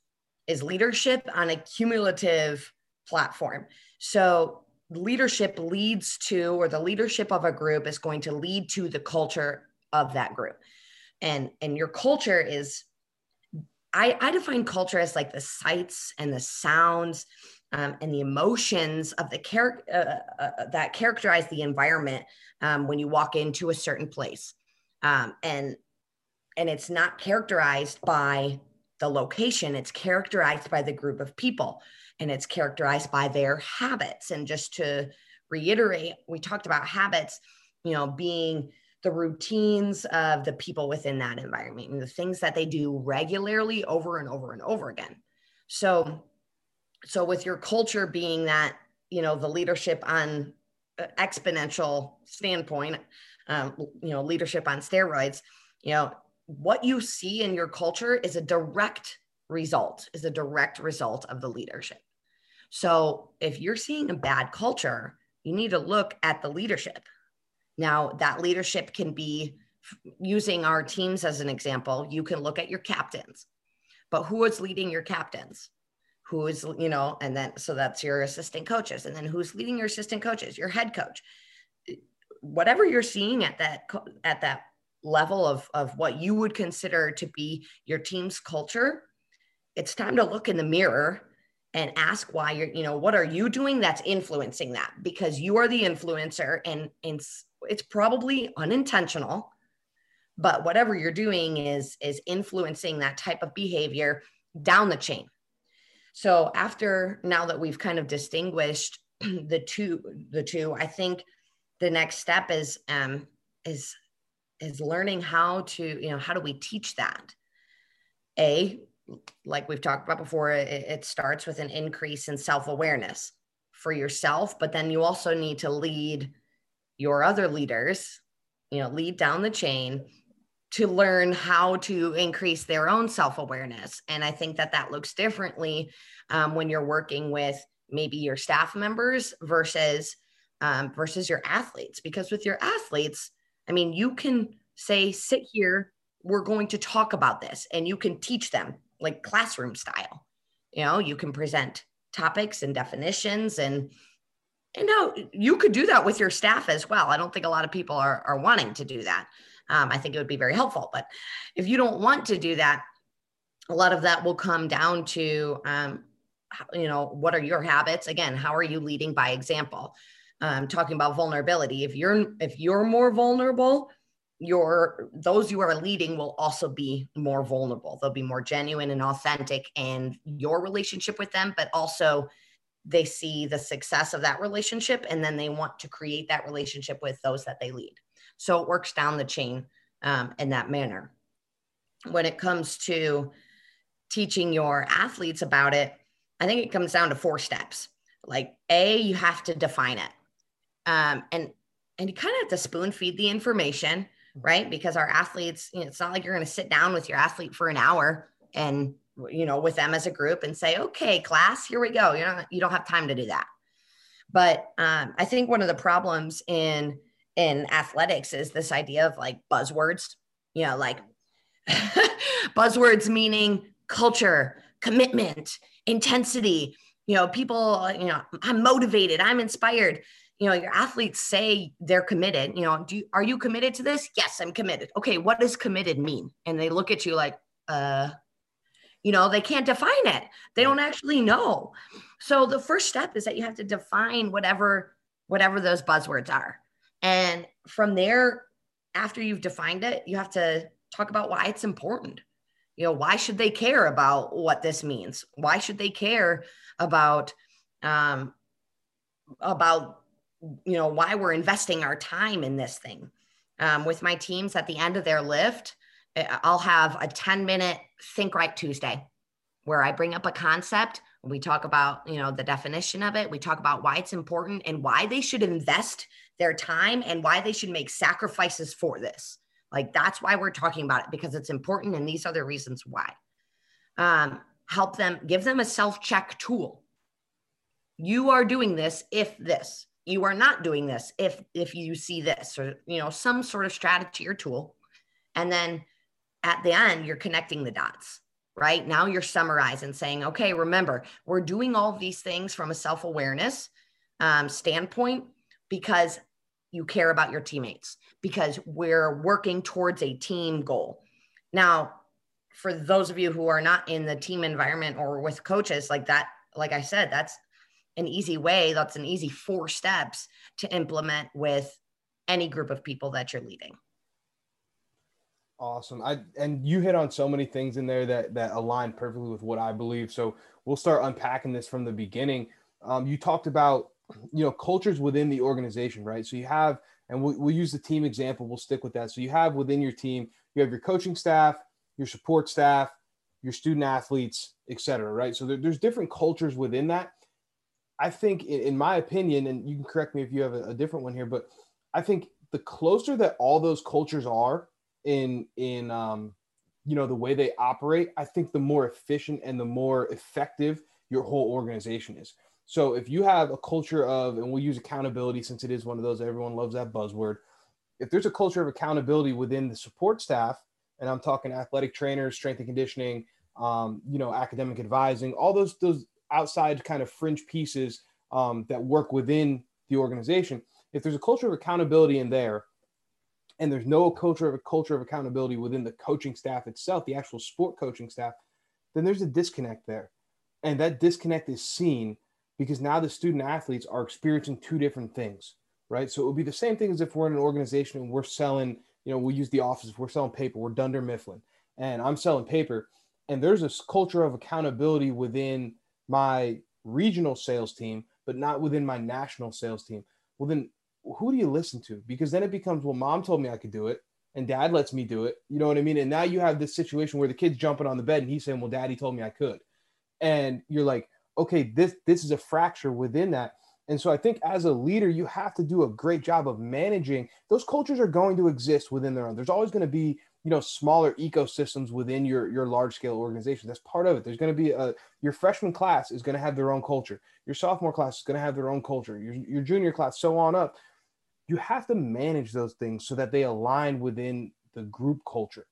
is leadership on a cumulative platform. So leadership leads to, or the leadership of a group is going to lead to the culture of that group. And and your culture is I, I define culture as like the sights and the sounds um, and the emotions of the character uh, uh, uh, that characterize the environment um, when you walk into a certain place, um, and and it's not characterized by the location; it's characterized by the group of people, and it's characterized by their habits. And just to reiterate, we talked about habits, you know, being the routines of the people within that environment and the things that they do regularly over and over and over again. So, so with your culture being that, you know, the leadership on exponential standpoint, um, you know, leadership on steroids, you know, what you see in your culture is a direct result, is a direct result of the leadership. So if you're seeing a bad culture, you need to look at the leadership now, that leadership can be using our teams as an example, you can look at your captains, but who is leading your captains? Who is, you know, and then so that's your assistant coaches. And then who's leading your assistant coaches? Your head coach. Whatever you're seeing at that at that level of, of what you would consider to be your team's culture, it's time to look in the mirror and ask why you're, you know, what are you doing that's influencing that? Because you are the influencer and, and it's probably unintentional but whatever you're doing is is influencing that type of behavior down the chain. So after now that we've kind of distinguished [clears throat] the two the two i think the next step is um is is learning how to you know how do we teach that? A like we've talked about before it, it starts with an increase in self-awareness for yourself but then you also need to lead your other leaders you know lead down the chain to learn how to increase their own self-awareness. And i think that that looks differently um, when you're working with maybe your staff members versus um, versus your athletes. Because with your athletes i mean you can say sit here we're going to talk about this and you can teach them like classroom style. You know you can present topics and definitions and you know you could do that with your staff as well i don't think a lot of people are, are wanting to do that um, I think it would be very helpful. But if you don't want to do that, a lot of that will come down to, um, you know, what are your habits? Again, how are you leading by example? Um, talking about vulnerability. If you're if you're more vulnerable, your those you are leading will also be more vulnerable. They'll be more genuine and authentic in your relationship with them, but also they see the success of that relationship and then they want to create that relationship with those that they lead. So it works down the chain um, in that manner. When it comes to teaching your athletes about it, I think it comes down to four steps. Like A, you have to define it. Um, and and you kind of have to spoon feed the information, right? Because our athletes, you know, it's not like you're going to sit down with your athlete for an hour and you know with them as a group and say, okay, class, here we go. You know, you don't have time to do that. But um, I think one of the problems in in athletics is this idea of like buzzwords, you know, like [laughs] buzzwords meaning culture, commitment, intensity. You know, people, you know, I'm motivated, I'm inspired. You know, your athletes say they're committed. You know, do you, are you committed to this? Yes, I'm committed. Okay, what does committed mean? And they look at you like, uh, you know, they can't define it. They don't actually know. So the first step is that you have to define whatever whatever those buzzwords are. And from there, after you've defined it, you have to talk about why it's important. You know, why should they care about what this means? Why should they care about um, about you know why we're investing our time in this thing? Um, with my teams at the end of their lift, I'll have a 10 minute Think Right Tuesday where I bring up a concept. We talk about, you know, the definition of it. We talk about why it's important and why they should invest their time and why they should make sacrifices for this. Like that's why we're talking about it because it's important and these are the reasons why. Um, help them, give them a self check tool. You are doing this if this. You are not doing this if if you see this or you know some sort of strategy or tool. And then at the end, you're connecting the dots right? Now you're summarizing, saying, okay, remember, we're doing all these things from a self awareness um, standpoint because you care about your teammates because we're working towards a team goal. Now, for those of you who are not in the team environment or with coaches like that, like I said, that's an easy way, that's an easy four steps to implement with any group of people that you're leading. Awesome. I and you hit on so many things in there that that align perfectly with what I believe. So we'll start unpacking this from the beginning. Um, you talked about you know cultures within the organization right so you have and we'll, we'll use the team example we'll stick with that so you have within your team you have your coaching staff your support staff your student athletes etc right so there, there's different cultures within that i think in, in, my opinion and you can correct me if you have a, a different one here but i think the closer that all those cultures are in in um, you know the way they operate i think the more efficient and the more effective your whole organization is so if you have a culture of, and we'll use accountability since it is one of those, everyone loves that buzzword. if there's a culture of accountability within the support staff, and I'm talking athletic trainers, strength and conditioning, um, you know, academic advising, all those those outside kind of fringe pieces um, that work within the organization. If there's a culture of accountability in there, and there's no culture of a culture of accountability within the coaching staff itself, the actual sport coaching staff, then there's a disconnect there, and that disconnect is seen because now the student athletes are experiencing two different things, right? So it would be the same thing as if we're in an organization and we're selling, you know, we use the office, we're selling paper, we're Dunder Mifflin, and I'm selling paper, and there's a culture of accountability within my regional sales team, but not within my national sales team. Well, then who do you listen to? Because then it becomes, well, mom told me I could do it and dad lets me do it. You know what I mean? And now you have this situation where the kid's jumping on the bed and he's saying, well, daddy told me I could. And you're like, okay, this this is a fracture within that. And so I think as a leader, you have to do a great job of managing those cultures are going to exist within their own. There's always going to be, you know, smaller ecosystems within your your large scale organization. That's part of it. There's going to be a your freshman class is going to have their own culture. Your sophomore class is going to have their own culture. Your your junior class, so on up. You have to manage those things so that they align within the group culture.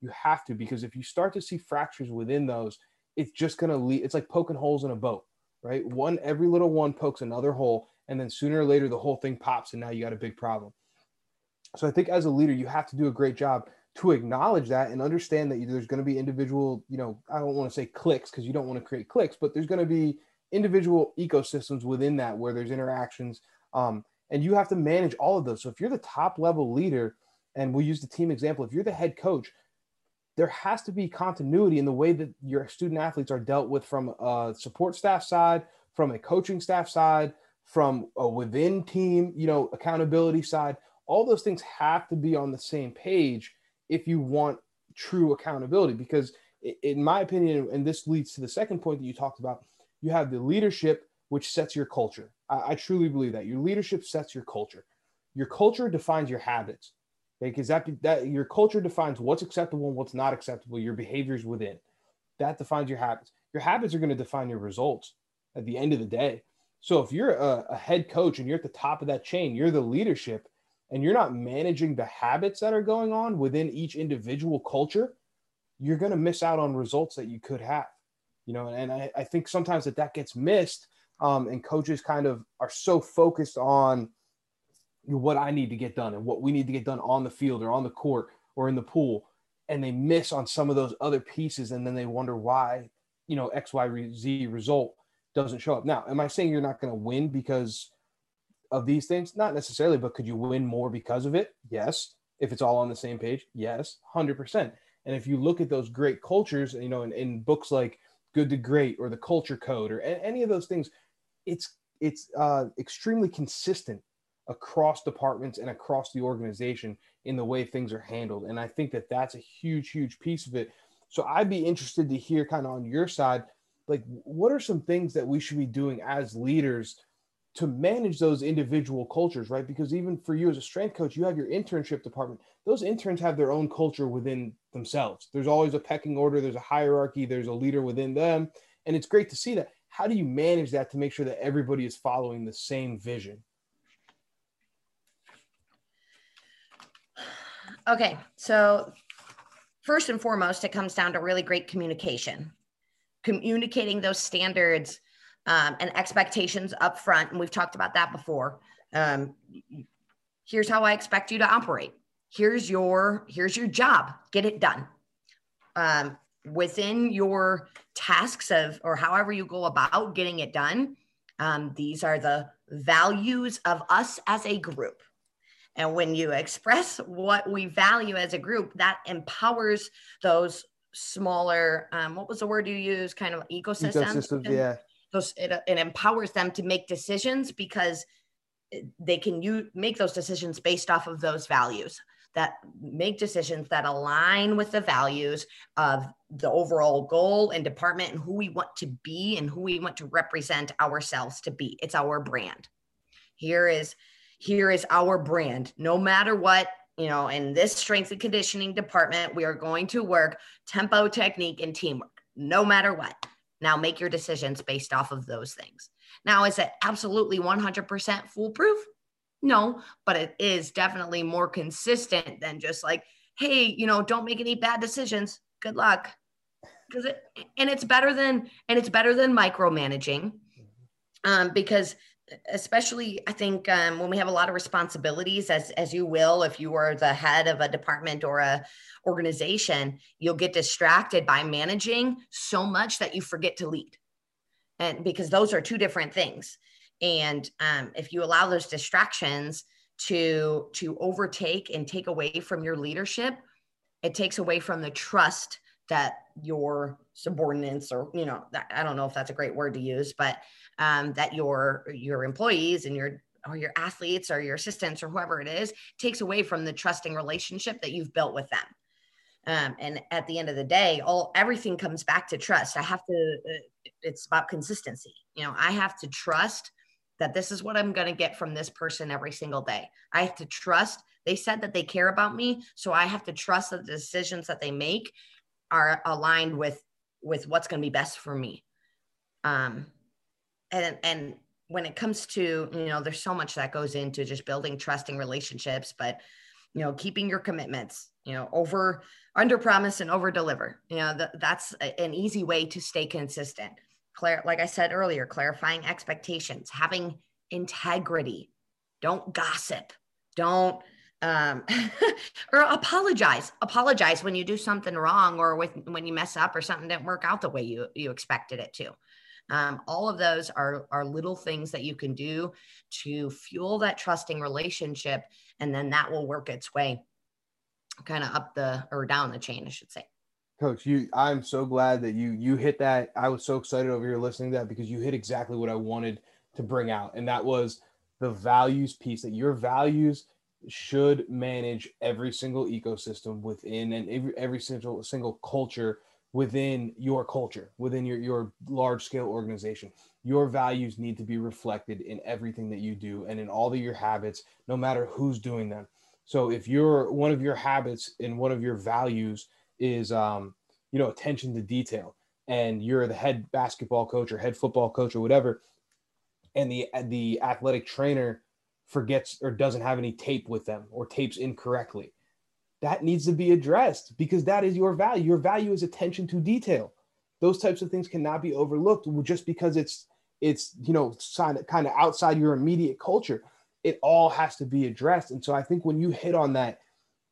You have to because if you start to see fractures within those, it's just going to lead. It's like poking holes in a boat, right? One, every little one pokes another hole. And then sooner or later, the whole thing pops and now you got a big problem. So I think as a leader, you have to do a great job to acknowledge that and understand that there's going to be individual, you know, I don't want to say clicks because you don't want to create clicks, but there's going to be individual ecosystems within that where there's interactions. Um, and you have to manage all of those. So if you're the top level leader, and we'll use the team example, if you're the head coach, there has to be continuity in the way that your student athletes are dealt with from a support staff side, from a coaching staff side, from a within team, you know, accountability side. All those things have to be on the same page if you want true accountability. Because, in my opinion, and this leads to the second point that you talked about, you have the leadership which sets your culture. I, I truly believe that your leadership sets your culture. Your culture defines your habits because that that your culture defines what's acceptable and what's not acceptable. Your behaviors within that defines your habits. Your habits are going to define your results at the end of the day. So if you're a, a head coach and you're at the top of that chain, you're the leadership, and you're not managing the habits that are going on within each individual culture, you're going to miss out on results that you could have. You know, and I, I think sometimes that that gets missed, um, and coaches kind of are so focused on what I need to get done and what we need to get done on the field or on the court or in the pool. And they miss on some of those other pieces. And then they wonder why, you know, X, Y, Z result doesn't show up. Now, am I saying you're not going to win because of these things? Not necessarily, but could you win more because of it? Yes. If it's all on the same page, yes, 100%. And if you look at those great cultures, you know, in, in books like Good to Great or the Culture Code or any of those things, it's it's uh, extremely consistent across departments and across the organization in the way things are handled. And I think that that's a huge, huge piece of it. So I'd be interested to hear kind of on your side, like what are some things that we should be doing as leaders to manage those individual cultures, right? Because even for you as a strength coach, you have your internship department. Those interns have their own culture within themselves. There's always a pecking order, there's a hierarchy, there's a leader within them. And it's great to see that. How do you manage that to make sure that everybody is following the same vision? Okay, so first and foremost, it comes down to really great communication, communicating those standards um, and expectations up front. And we've talked about that before. Um, here's how I expect you to operate. Here's your here's your job. Get it done. Um, within your tasks of or however you go about getting it done, um, these are the values of us as a group. And when you express what we value as a group, that empowers those smaller, um, what was the word you use? Kind of ecosystems. Ecosystems, yeah. Those, it, it empowers them to make decisions because they can you make those decisions based off of those values that make decisions that align with the values of the overall goal and department and who we want to be and who we want to represent ourselves to be. It's our brand. Here is here is our brand. No matter what, you know, in this strength and conditioning department, we are going to work tempo, technique, and teamwork, no matter what. Now make your decisions based off of those things. Now, is it absolutely 100% foolproof? No, but it is definitely more consistent than just like, hey, you know, don't make any bad decisions. Good luck. Because it and it's better than and it's better than micromanaging. Um, because especially I think um, when we have a lot of responsibilities, as as you will, if you are the head of a department or a organization, you'll get distracted by managing so much that you forget to lead, and because those are two different things. And um, if you allow those distractions to to overtake and take away from your leadership, it takes away from the trust that your subordinates or you know i don't know if that's a great word to use but um, that your your employees and your or your athletes or your assistants or whoever it is takes away from the trusting relationship that you've built with them. Um, and at the end of the day all everything comes back to trust. I have to uh, it's about consistency. You know i have to trust that this is what i'm going to get from this person every single day. I have to trust they said that they care about me so i have to trust that the decisions that they make are aligned with with what's going to be best for me. Um and and when it comes to you know there's so much that goes into just building trusting relationships but you know keeping your commitments you know over under promise and over deliver. You know th- that's a, an easy way to stay consistent Like i said earlier clarifying expectations having integrity don't gossip don't um, [laughs] or apologize apologize when you do something wrong or with when you mess up or something didn't work out the way you you expected it to um, all of those are, are little things that you can do to fuel that trusting relationship. And then that will work its way kind of up the or down the chain, I should say. Coach, you I'm so glad that you you hit that. I was so excited over here listening to that because you hit exactly what I wanted to bring out. And that was the values piece that your values should manage every single ecosystem within and every, every single single culture within your culture, within your, your large scale organization. Your values need to be reflected in everything that you do and in all of your habits, no matter who's doing them. So if you're one of your habits and one of your values is, um, you know, attention to detail, and you're the head basketball coach or head football coach or whatever, and the the athletic trainer forgets or doesn't have any tape with them or tapes incorrectly, that needs to be addressed because that is your value. Your value is attention to detail. Those types of things cannot be overlooked just because it's it's you know kind of outside your immediate culture. It all has to be addressed. And so I think when you hit on that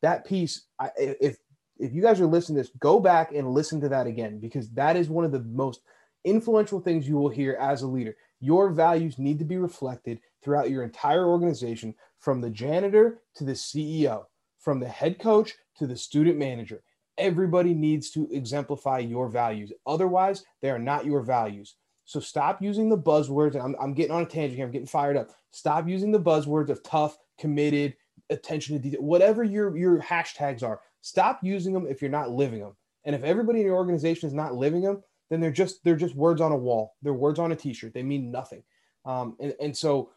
that piece, I, if if you guys are listening to this, go back and listen to that again because that is one of the most influential things you will hear as a leader. Your values need to be reflected throughout your entire organization, from the janitor to the CEO from the head coach to the student manager. Everybody needs to exemplify your values. Otherwise, they are not your values. So stop using the buzzwords. And I'm, I'm getting on a tangent here. I'm getting fired up. Stop using the buzzwords of tough, committed, attention to detail, whatever your, your hashtags are. Stop using them if you're not living them. And if everybody in your organization is not living them, then they're just they're just words on a wall. They're words on a t-shirt. They mean nothing. Um, and, and so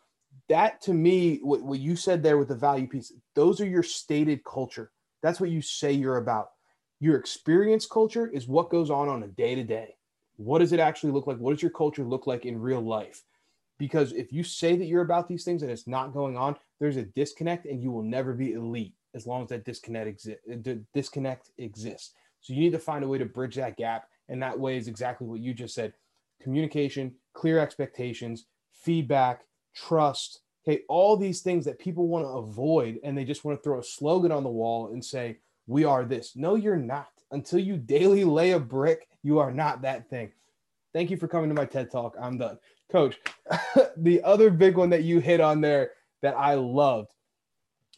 that to me, what, what you said there with the value piece, those are your stated culture. That's what you say you're about. Your experience culture is what goes on on a day to day. What does it actually look like? What does your culture look like in real life? Because if you say that you're about these things and it's not going on, there's a disconnect and you will never be elite as long as that disconnect, exi- disconnect exists. So you need to find a way to bridge that gap. And that way is exactly what you just said communication, clear expectations, feedback, trust, okay, all these things that people want to avoid and they just want to throw a slogan on the wall and say, we are this. No, you're not. Until you daily lay a brick, you are not that thing. Thank you for coming to my TED Talk. I'm done. Coach, [laughs] the other big one that you hit on there that I loved,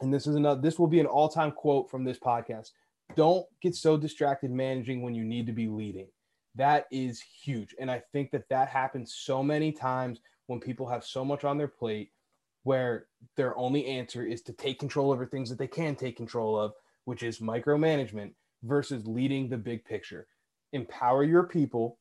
and this is another, this will be an all time quote from this podcast. Don't get so distracted managing when you need to be leading. That is huge. And I think that that happens so many times when people have so much on their plate where their only answer is to take control over things that they can take control of, which is micromanagement versus leading the big picture. Empower your people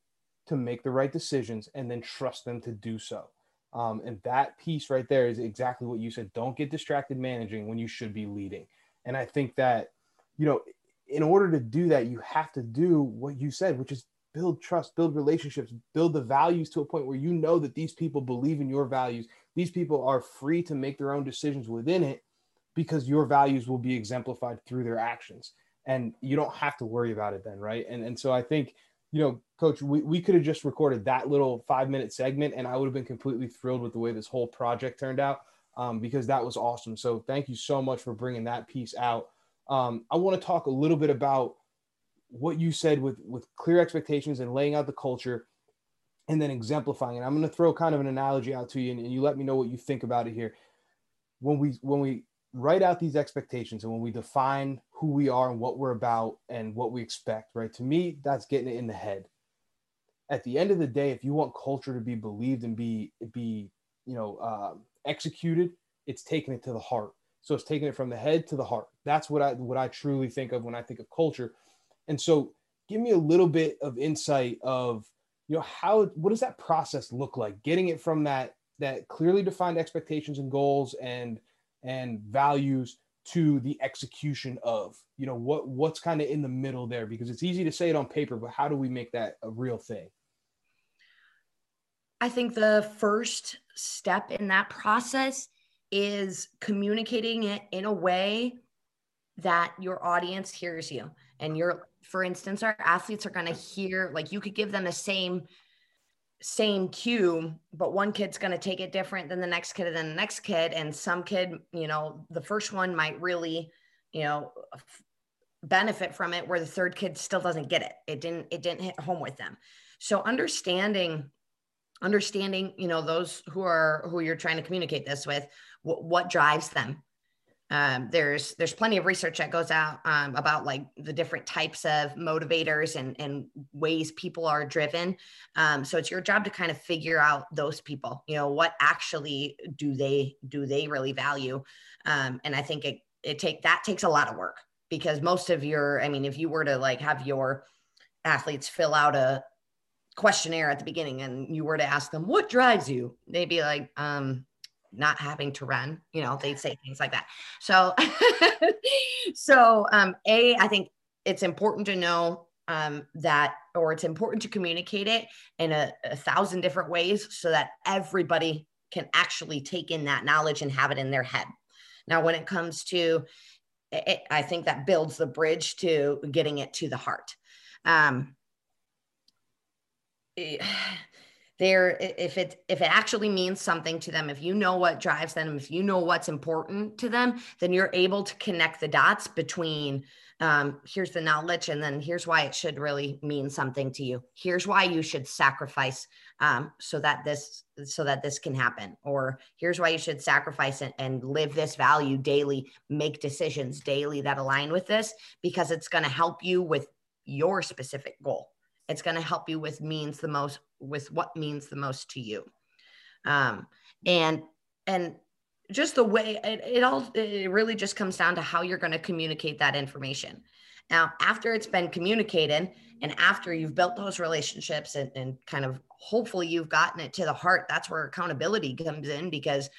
to make the right decisions and then trust them to do so. Um, and that piece right there is exactly what you said. Don't get distracted managing when you should be leading. And I think that, you know, in order to do that, you have to do what you said, which is build trust, build relationships, build the values to a point where you know that these people believe in your values. These people are free to make their own decisions within it because your values will be exemplified through their actions. And you don't have to worry about it then, right? And, and so I think, you know, coach, we, we could have just recorded that little five minute segment and I would have been completely thrilled with the way this whole project turned out um, because that was awesome. So thank you so much for bringing that piece out. Um, I want to talk a little bit about what you said with with clear expectations and laying out the culture and then exemplifying it. I'm going to throw kind of an analogy out to you and, and you let me know what you think about it here. When we when we write out these expectations and when we define who we are and what we're about and what we expect, right? To me, that's getting it in the head. At the end of the day, if you want culture to be believed and be be you know uh, executed, it's taking it to the heart. So it's taking it from the head to the heart. That's what I what I truly think of when I think of culture. And so give me a little bit of insight of, you know, how, what does that process look like? Getting it from that, that clearly defined expectations and goals and, and values to the execution of, you know, what, what's kind of in the middle there, because it's easy to say it on paper, but how do we make that a real thing? I think the first step in that process is communicating it in a way that your audience hears you and you're for instance, our athletes are going to hear, like you could give them the same same cue, but one kid's going to take it different than the next kid and then the next kid. And some kid, you know, the first one might really, you know, benefit from it where the third kid still doesn't get it. It didn't, it didn't hit home with them. So understanding, understanding, you know, those who are, who you're trying to communicate this with, what, what drives them, um, there's there's plenty of research that goes out um, about like the different types of motivators and and ways people are driven. Um, so it's your job to kind of figure out those people you know what actually do they do they really value? Um, and i think it it take that takes a lot of work because most of your i mean if you were to like have your athletes fill out a questionnaire at the beginning and you were to ask them what drives you? they'd be like um not having to run you know they say things like that. So [laughs] so um a i think it's important to know um, that or it's important to communicate it in a, a thousand different ways so that everybody can actually take in that knowledge and have it in their head. Now when it comes to it, i think that builds the bridge to getting it to the heart. Um, there if it if it actually means something to them if you know what drives them if you know what's important to them then you're able to connect the dots between um, here's the knowledge and then here's why it should really mean something to you. Here's why you should sacrifice um, so that this so that this can happen. Or here's why you should sacrifice it and live this value daily make decisions daily that align with this because it's going to help you with your specific goal. It's going to help you with means the most with what means the most to you. Um, and and just the way it, it all it really just comes down to how you're going to communicate that information. Now after it's been communicated and after you've built those relationships and, and kind of hopefully you've gotten it to the heart that's where accountability comes in because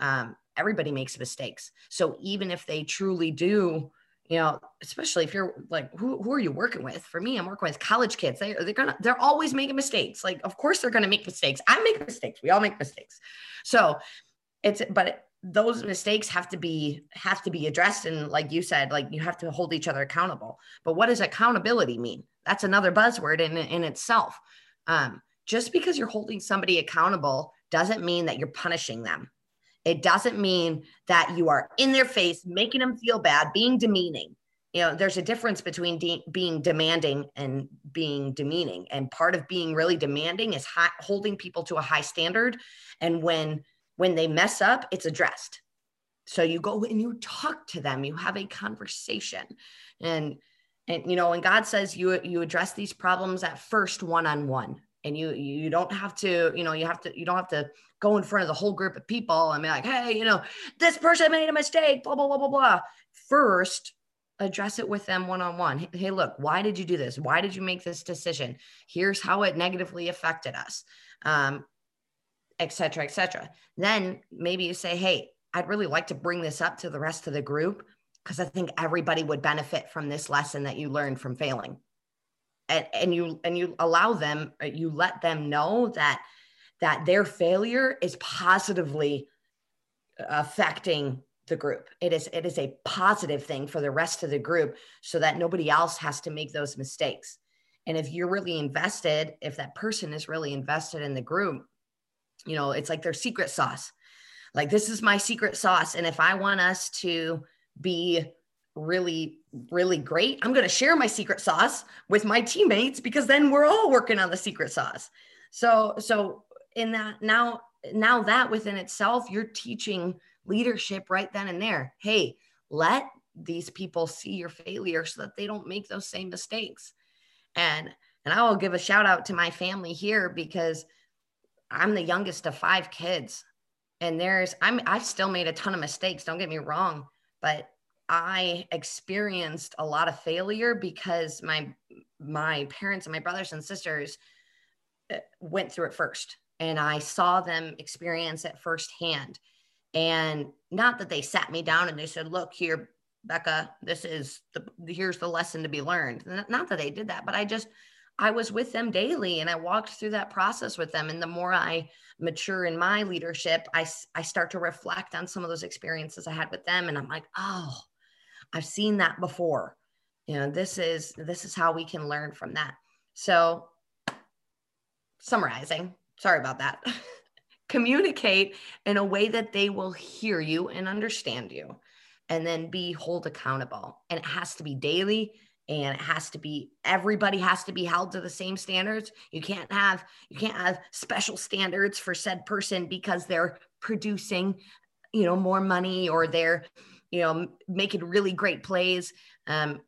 um, everybody makes mistakes. So even if they truly do you know, especially if you're like, who, who are you working with? For me, I'm working with college kids. They, they're gonna, they're always making mistakes. Like, of course they're gonna make mistakes. I make mistakes. We all make mistakes. So it's, but those mistakes have to be, have to be addressed. And like you said, like you have to hold each other accountable. But what does accountability mean? That's another buzzword in, in itself. Um, just because you're holding somebody accountable doesn't mean that you're punishing them. It doesn't mean that you are in their face, making them feel bad, being demeaning. You know, there's a difference between de- being demanding and being demeaning. And part of being really demanding is high, holding people to a high standard. And when when they mess up, it's addressed. So you go and you talk to them, you have a conversation. And and you know, when God says you you address these problems at first one on one, and you you don't have to you know you have to you don't have to go in front of the whole group of people and be like hey you know this person made a mistake blah blah blah blah blah. First address it with them one on one hey look why did you do this? Why did you make this decision? Here's how it negatively affected us um etc etc then maybe you say hey i'd really like to bring this up to the rest of the group because i think everybody would benefit from this lesson that you learned from failing. And, and you and you allow them uh, you let them know that that their failure is positively affecting the group. It is it is a positive thing for the rest of the group so that nobody else has to make those mistakes. And if you're really invested if that person is really invested in the group you know it's like their secret sauce. Like this is my secret sauce. And if i want us to be really really great i'm going to share my secret sauce with my teammates because then we're all working on the secret sauce. So so in that now now that within itself you're teaching leadership right then and there. Hey let these people see your failure so that they don't make those same mistakes. And and i will give a shout out to my family here because i'm the youngest of five kids and there's i'm i've still made a ton of mistakes don't get me wrong but I experienced a lot of failure because my my parents and my brothers and sisters uh, went through it first and I saw them experience it firsthand. And not that they sat me down and they said, "Look here, Becca, this is the here's the lesson to be learned." Not that they did that, but I just I was with them daily and I walked through that process with them. And the more I mature in my leadership, I, I start to reflect on some of those experiences I had with them. And I'm like, oh, I've seen that before. You know, this is this is how we can learn from that. So summarizing, sorry about that. [laughs] Communicate in a way that they will hear you and understand you and then be hold accountable. And it has to be daily and it has to be everybody has to be held to the same standards you can't have you can't have special standards for said person because they're producing you know more money or they're you know, making really great plays. Um,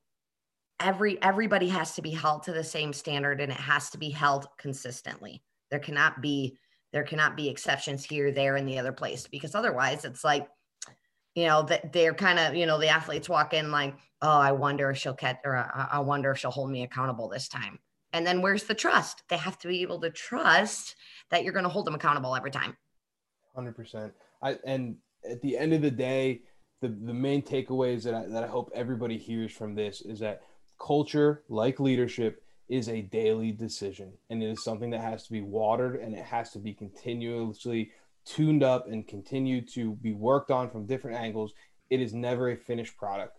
every everybody has to be held to the same standard, and it has to be held consistently. There cannot be there cannot be exceptions here, there, and the other place because otherwise, it's like you know that they're kind of you know the athletes walk in like, oh, I wonder if she'll catch or uh, uh, I wonder if she'll hold me accountable this time. And then where's the trust? They have to be able to trust that you're going to hold them accountable every time. Hundred percent. I and at the end of the day, the, the main takeaways that I, that I hope everybody hears from this is that culture, like leadership, is a daily decision and it is something that has to be watered and it has to be continuously tuned up and continue to be worked on from different angles. It is never a finished product.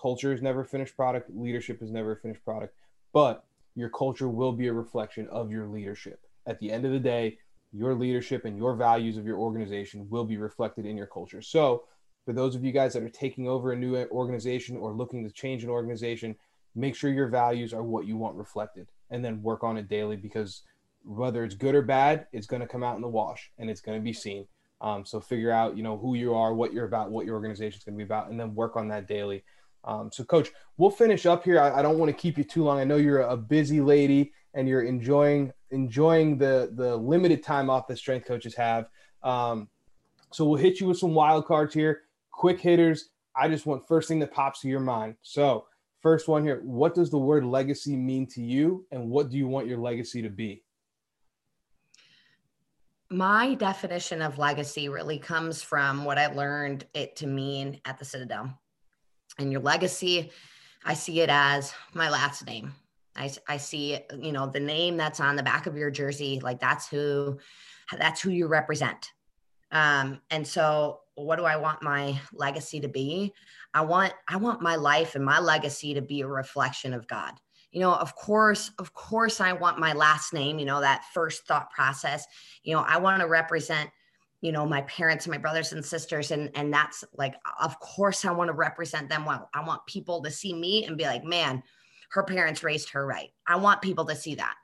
Culture is never a finished product. Leadership is never a finished product, but your culture will be a reflection of your leadership. At the end of the day, your leadership and your values of your organization will be reflected in your culture. So for those of you guys that are taking over a new organization or looking to change an organization, make sure your values are what you want reflected and then work on it daily because whether it's good or bad, it's going to come out in the wash and it's going to be seen. Um, so figure out, you know, who you are, what you're about, what your organization is going to be about, and then work on that daily. Um, so, coach, we'll finish up here. I, I don't want to keep you too long. I know you're a busy lady and you're enjoying enjoying the the limited time off that strength coaches have. Um, so we'll hit you with some wild cards here quick hitters. I just want first thing that pops to your mind. So, first one here what does the word legacy mean to you, and what do you want your legacy to be? My definition of legacy really comes from what I learned it to mean at the Citadel. And your legacy, I see it as my last name. I, I see, you know, the name that's on the back of your jersey, like that's who, that's who you represent. Um, and so what do I want my legacy to be? I want I want my life and my legacy to be a reflection of God. You know, of course, of course I want my last name, you know, that first thought process. You know, I want to represent you know my parents and my brothers and sisters and and that's like of course i want to represent them well i want people to see me and be like man her parents raised her right i want people to see that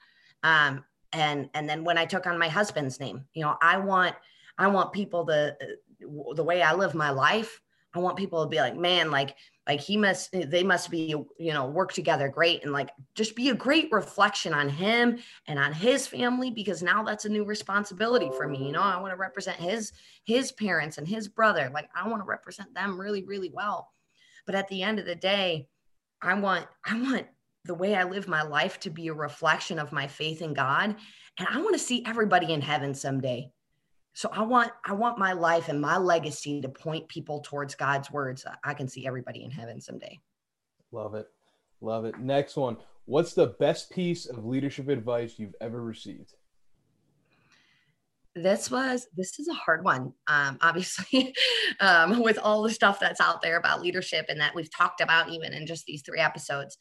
um and and then when i took on my husband's name you know i want i want people to the way I live my life, I want people to be like, man, like, like he must, they must be, you know, work together great and like just be a great reflection on him and on his family because now that's a new responsibility for me. You know, I want to represent his his parents and his brother. Like I want to represent them really, really well. But at the end of the day, I want, I want the way I live my life to be a reflection of my faith in God. And I want to see everybody in heaven someday. So I want I want my life and my legacy to point people towards God's words. I can see everybody in heaven someday. Love it. Love it. Next one. What's the best piece of leadership advice you've ever received? This was this is a hard one. Um, obviously, [laughs] um, with all the stuff that's out there about leadership and that we've talked about even in just these three episodes.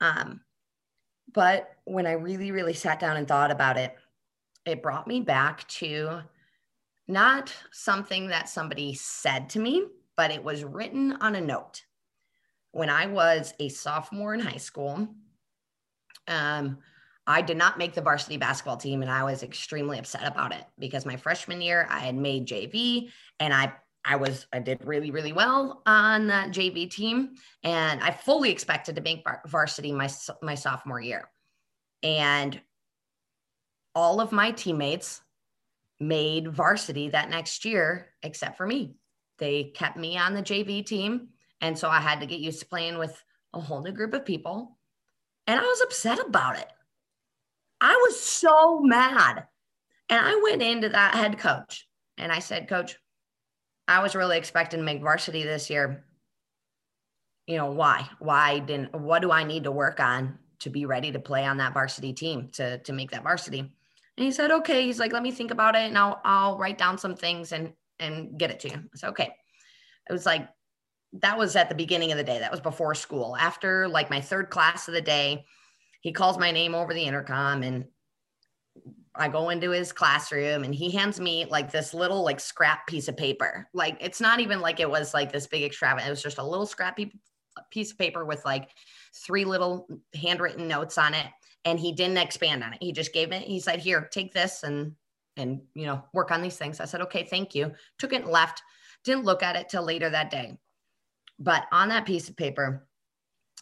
Um, but when I really, really sat down and thought about it, it brought me back to not something that somebody said to me, but it was written on a note. When I was a sophomore in high school, um, I did not make the varsity basketball team, and I was extremely upset about it because my freshman year I had made JV, and I I was I did really really well on that JV team, and I fully expected to make varsity my my sophomore year, and all of my teammates made varsity that next year except for me. They kept me on the JV team, and so I had to get used to playing with a whole new group of people and I was upset about it. I was so mad. And I went into that head coach and I said, Coach, I was really expecting to make varsity this year. You know, why? Why didn't, what do I need to work on to be ready to play on that varsity team to, to make that varsity? And he said, okay. He's like, let me think about it and I'll, I'll write down some things and, and get it to you. I said, okay. It was like that was at the beginning of the day. That was before school. After like my third class of the day, he calls my name over the intercom and I go into his classroom and he hands me like this little like scrap piece of paper. Like it's not even like it was like this big extravagant. It was just a little scrappy piece of paper with like three little handwritten notes on it. And he didn't expand on it. He just gave it. He said, "Here, take this and and you know work on these things." I said, "Okay, thank you." Took it and left. Didn't look at it till later that day. But on that piece of paper,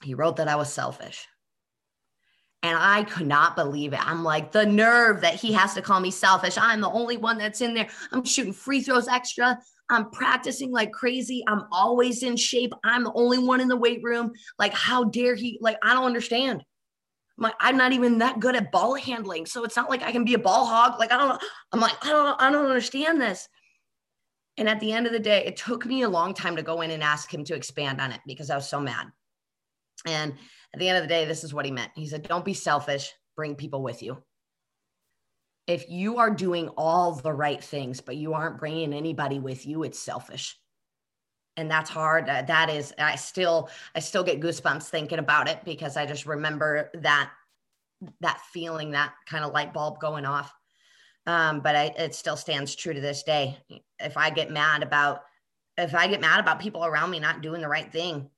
he wrote that I was selfish. And I could not believe it. I'm like, the nerve that he has to call me selfish. I'm the only one that's in there. I'm shooting free throws extra. I'm practicing like crazy. I'm always in shape. I'm the only one in the weight room. Like, how dare he? Like, I don't understand. I'm I'm not even that good at ball handling. So it's not like I can be a ball hog. Like, I don't know. I'm like, I don't, I don't understand this. And at the end of the day, it took me a long time to go in and ask him to expand on it because I was so mad. And at the end of the day, this is what he meant. He said, Don't be selfish, bring people with you. If you are doing all the right things, but you aren't bringing anybody with you, it's selfish. And that's hard. That is, I still, I still get goosebumps thinking about it because I just remember that, that feeling, that kind of light bulb going off. Um, but I, it still stands true to this day. If I get mad about, if I get mad about people around me not doing the right thing,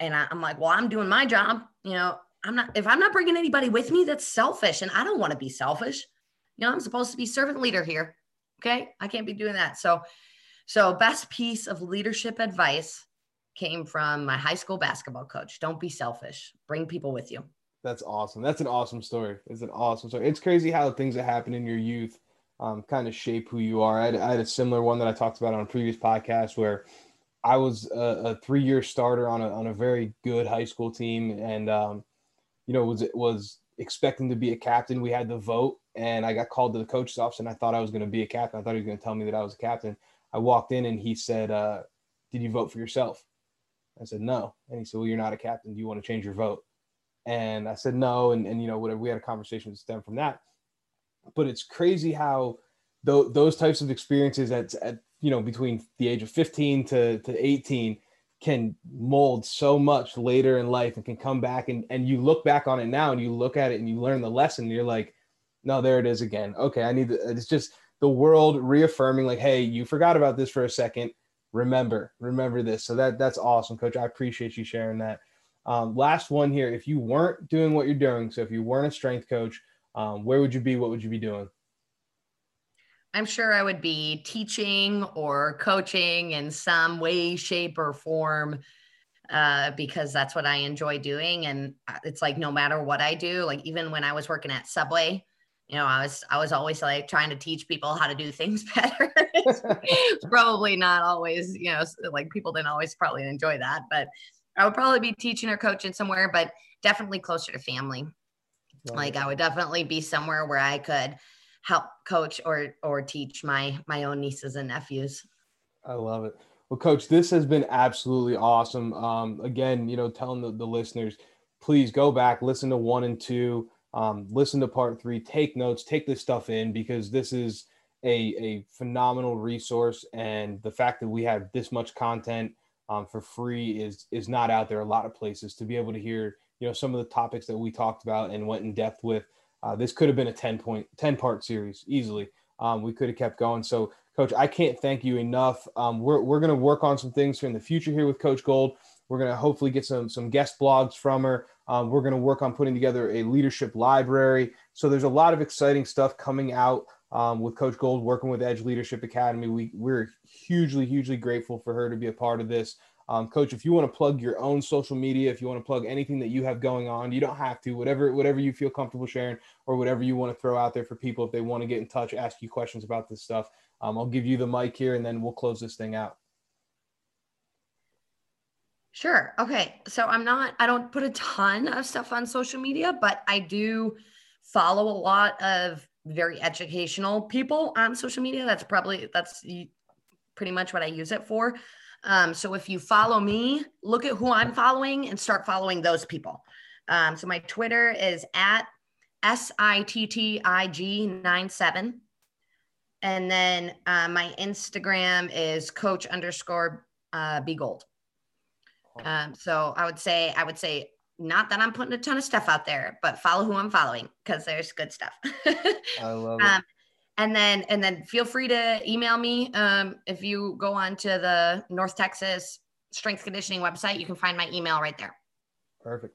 and I, I'm like, well, I'm doing my job. You know, I'm not, if I'm not bringing anybody with me, that's selfish. And I don't want to be selfish. You know, I'm supposed to be servant leader here. Okay. I can't be doing that. So, so best piece of leadership advice came from my high school basketball coach. Don't be selfish. Bring people with you. That's awesome. That's an awesome story. It's an awesome story. It's crazy how things that happen in your youth um, kind of shape who you are. I had, I had, a similar one that I talked about on a previous podcast where I was a, a three-year starter on a on a very good high school team, and um, you know was was expecting to be a captain. We had the vote, and I got called to the coach's office, and I thought I was going to be a captain. I thought he was going to tell me that I was a captain. I walked in, and he said, uh, "Did you vote for yourself?" I said, "No," and he said, "Well, you're not a captain. Do you want to change your vote?" And I said, "No," and and you know whatever. We had a conversation stem from that, but it's crazy how th- those types of experiences at, at you know between the age of 15 to, to 18 can mold so much later in life and can come back and, and you look back on it now and you look at it and you learn the lesson and you're like no there it is again okay i need to it's just the world reaffirming like hey you forgot about this for a second. Remember remember this. So that that's awesome coach. I appreciate you sharing that. Um, last one here. If you weren't doing what you're doing so if you weren't a strength coach um, where would you be? What would you be doing? I'm sure I would be teaching or coaching in some way, shape, or form uh, because that's what I enjoy doing. And uh, it's like no matter what I do, like even when I was working at Subway, you know, I was I was always like trying to teach people how to do things [laughs] better. [laughs] probably not always, you know, like people didn't always probably enjoy that, but I would probably be teaching or coaching somewhere, but definitely closer to family. Right. Like I would definitely be somewhere where I could help coach or or teach my my own nieces and nephews. I love it. Well, coach, this has been absolutely awesome. Um, again, you know, telling the, the listeners, please go back, listen to one and two, um, listen to part three, take notes, take this stuff in because this is a, a phenomenal resource. And the fact that we have this much content um, for free is is not out there a lot of places to be able to hear you know some of the topics that we talked about and went in depth with. Uh, this could have been a 10 point 10 part series easily. Um, we could have kept going. So Coach, I can't thank you enough. Um, we're we're going to work on some things here in the future here with Coach Gold. We're going to hopefully get some some guest blogs from her. Um, we're going to work on putting together a leadership library. So there's a lot of exciting stuff coming out um, with Coach Gold, working with Edge Leadership Academy. We we're hugely hugely grateful for her to be a part of this. Um, Coach, if you want to plug your own social media, if you want to plug anything that you have going on, you don't have to. Whatever whatever you feel comfortable sharing, or whatever you want to throw out there for people if they want to get in touch, ask you questions about this stuff. Um, I'll give you the mic here, and then we'll close this thing out. Sure. Okay. So I'm not, I don't put a ton of stuff on social media, but I do follow a lot of very educational people on social media. That's probably, that's pretty much what I use it for. Um, so if you follow me, look at who I'm following and start following those people. Um, so my Twitter is at S I T T I G 97. And then uh, my Instagram is coach underscore uh, B gold. Um, so I would say, I would say, not that I'm putting a ton of stuff out there, but follow who I'm following because there's good stuff. [laughs] I love it. Um, and then, and then feel free to email me. Um, if you go on to the North Texas strength conditioning website, you can find my email right there. Perfect.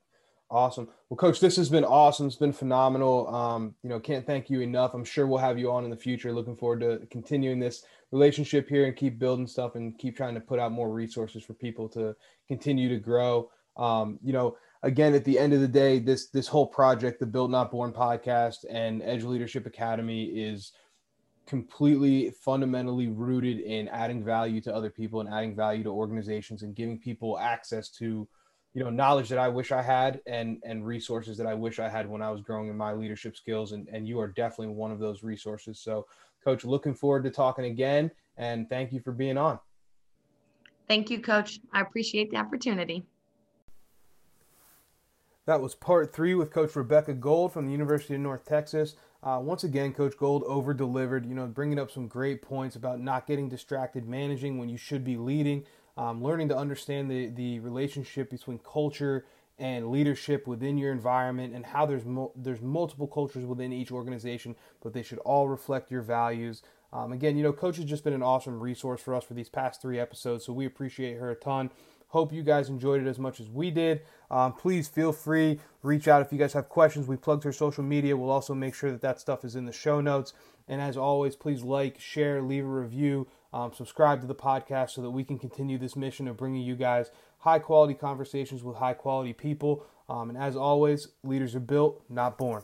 Awesome. Well, coach, this has been awesome. It's been phenomenal. Um, you know, can't thank you enough. I'm sure we'll have you on in the future. Looking forward to continuing this relationship here and keep building stuff and keep trying to put out more resources for people to continue to grow. Um, you know, again, at the end of the day, this this whole project, the Built Not Born podcast and Edge Leadership Academy, is completely fundamentally rooted in adding value to other people and adding value to organizations and giving people access to you know knowledge that i wish i had and and resources that i wish i had when i was growing in my leadership skills and and you are definitely one of those resources so Coach, looking forward to talking again. And thank you for being on. Thank you, Coach. I appreciate the opportunity. That was part three with Coach Rebecca Gold from the University of North Texas. Uh, once again, Coach Gold over delivered, you know, bringing up some great points about not getting distracted, managing when you should be leading, um, learning to understand the, the relationship between culture and leadership within your environment and how there's mo- there's multiple cultures within each organization, but they should all reflect your values. Um, again, you know, Coach has just been an awesome resource for us for these past three episodes, so we appreciate her a ton. Hope you guys enjoyed it as much as we did. Um, please feel free reach out if you guys have questions. We plugged her social media. We'll also make sure that that stuff is in the show notes. And as always, please like, share, leave a review, um, subscribe to the podcast so that we can continue this mission of bringing you guys high quality conversations with high quality people. Um, and as always, leaders are built, not born.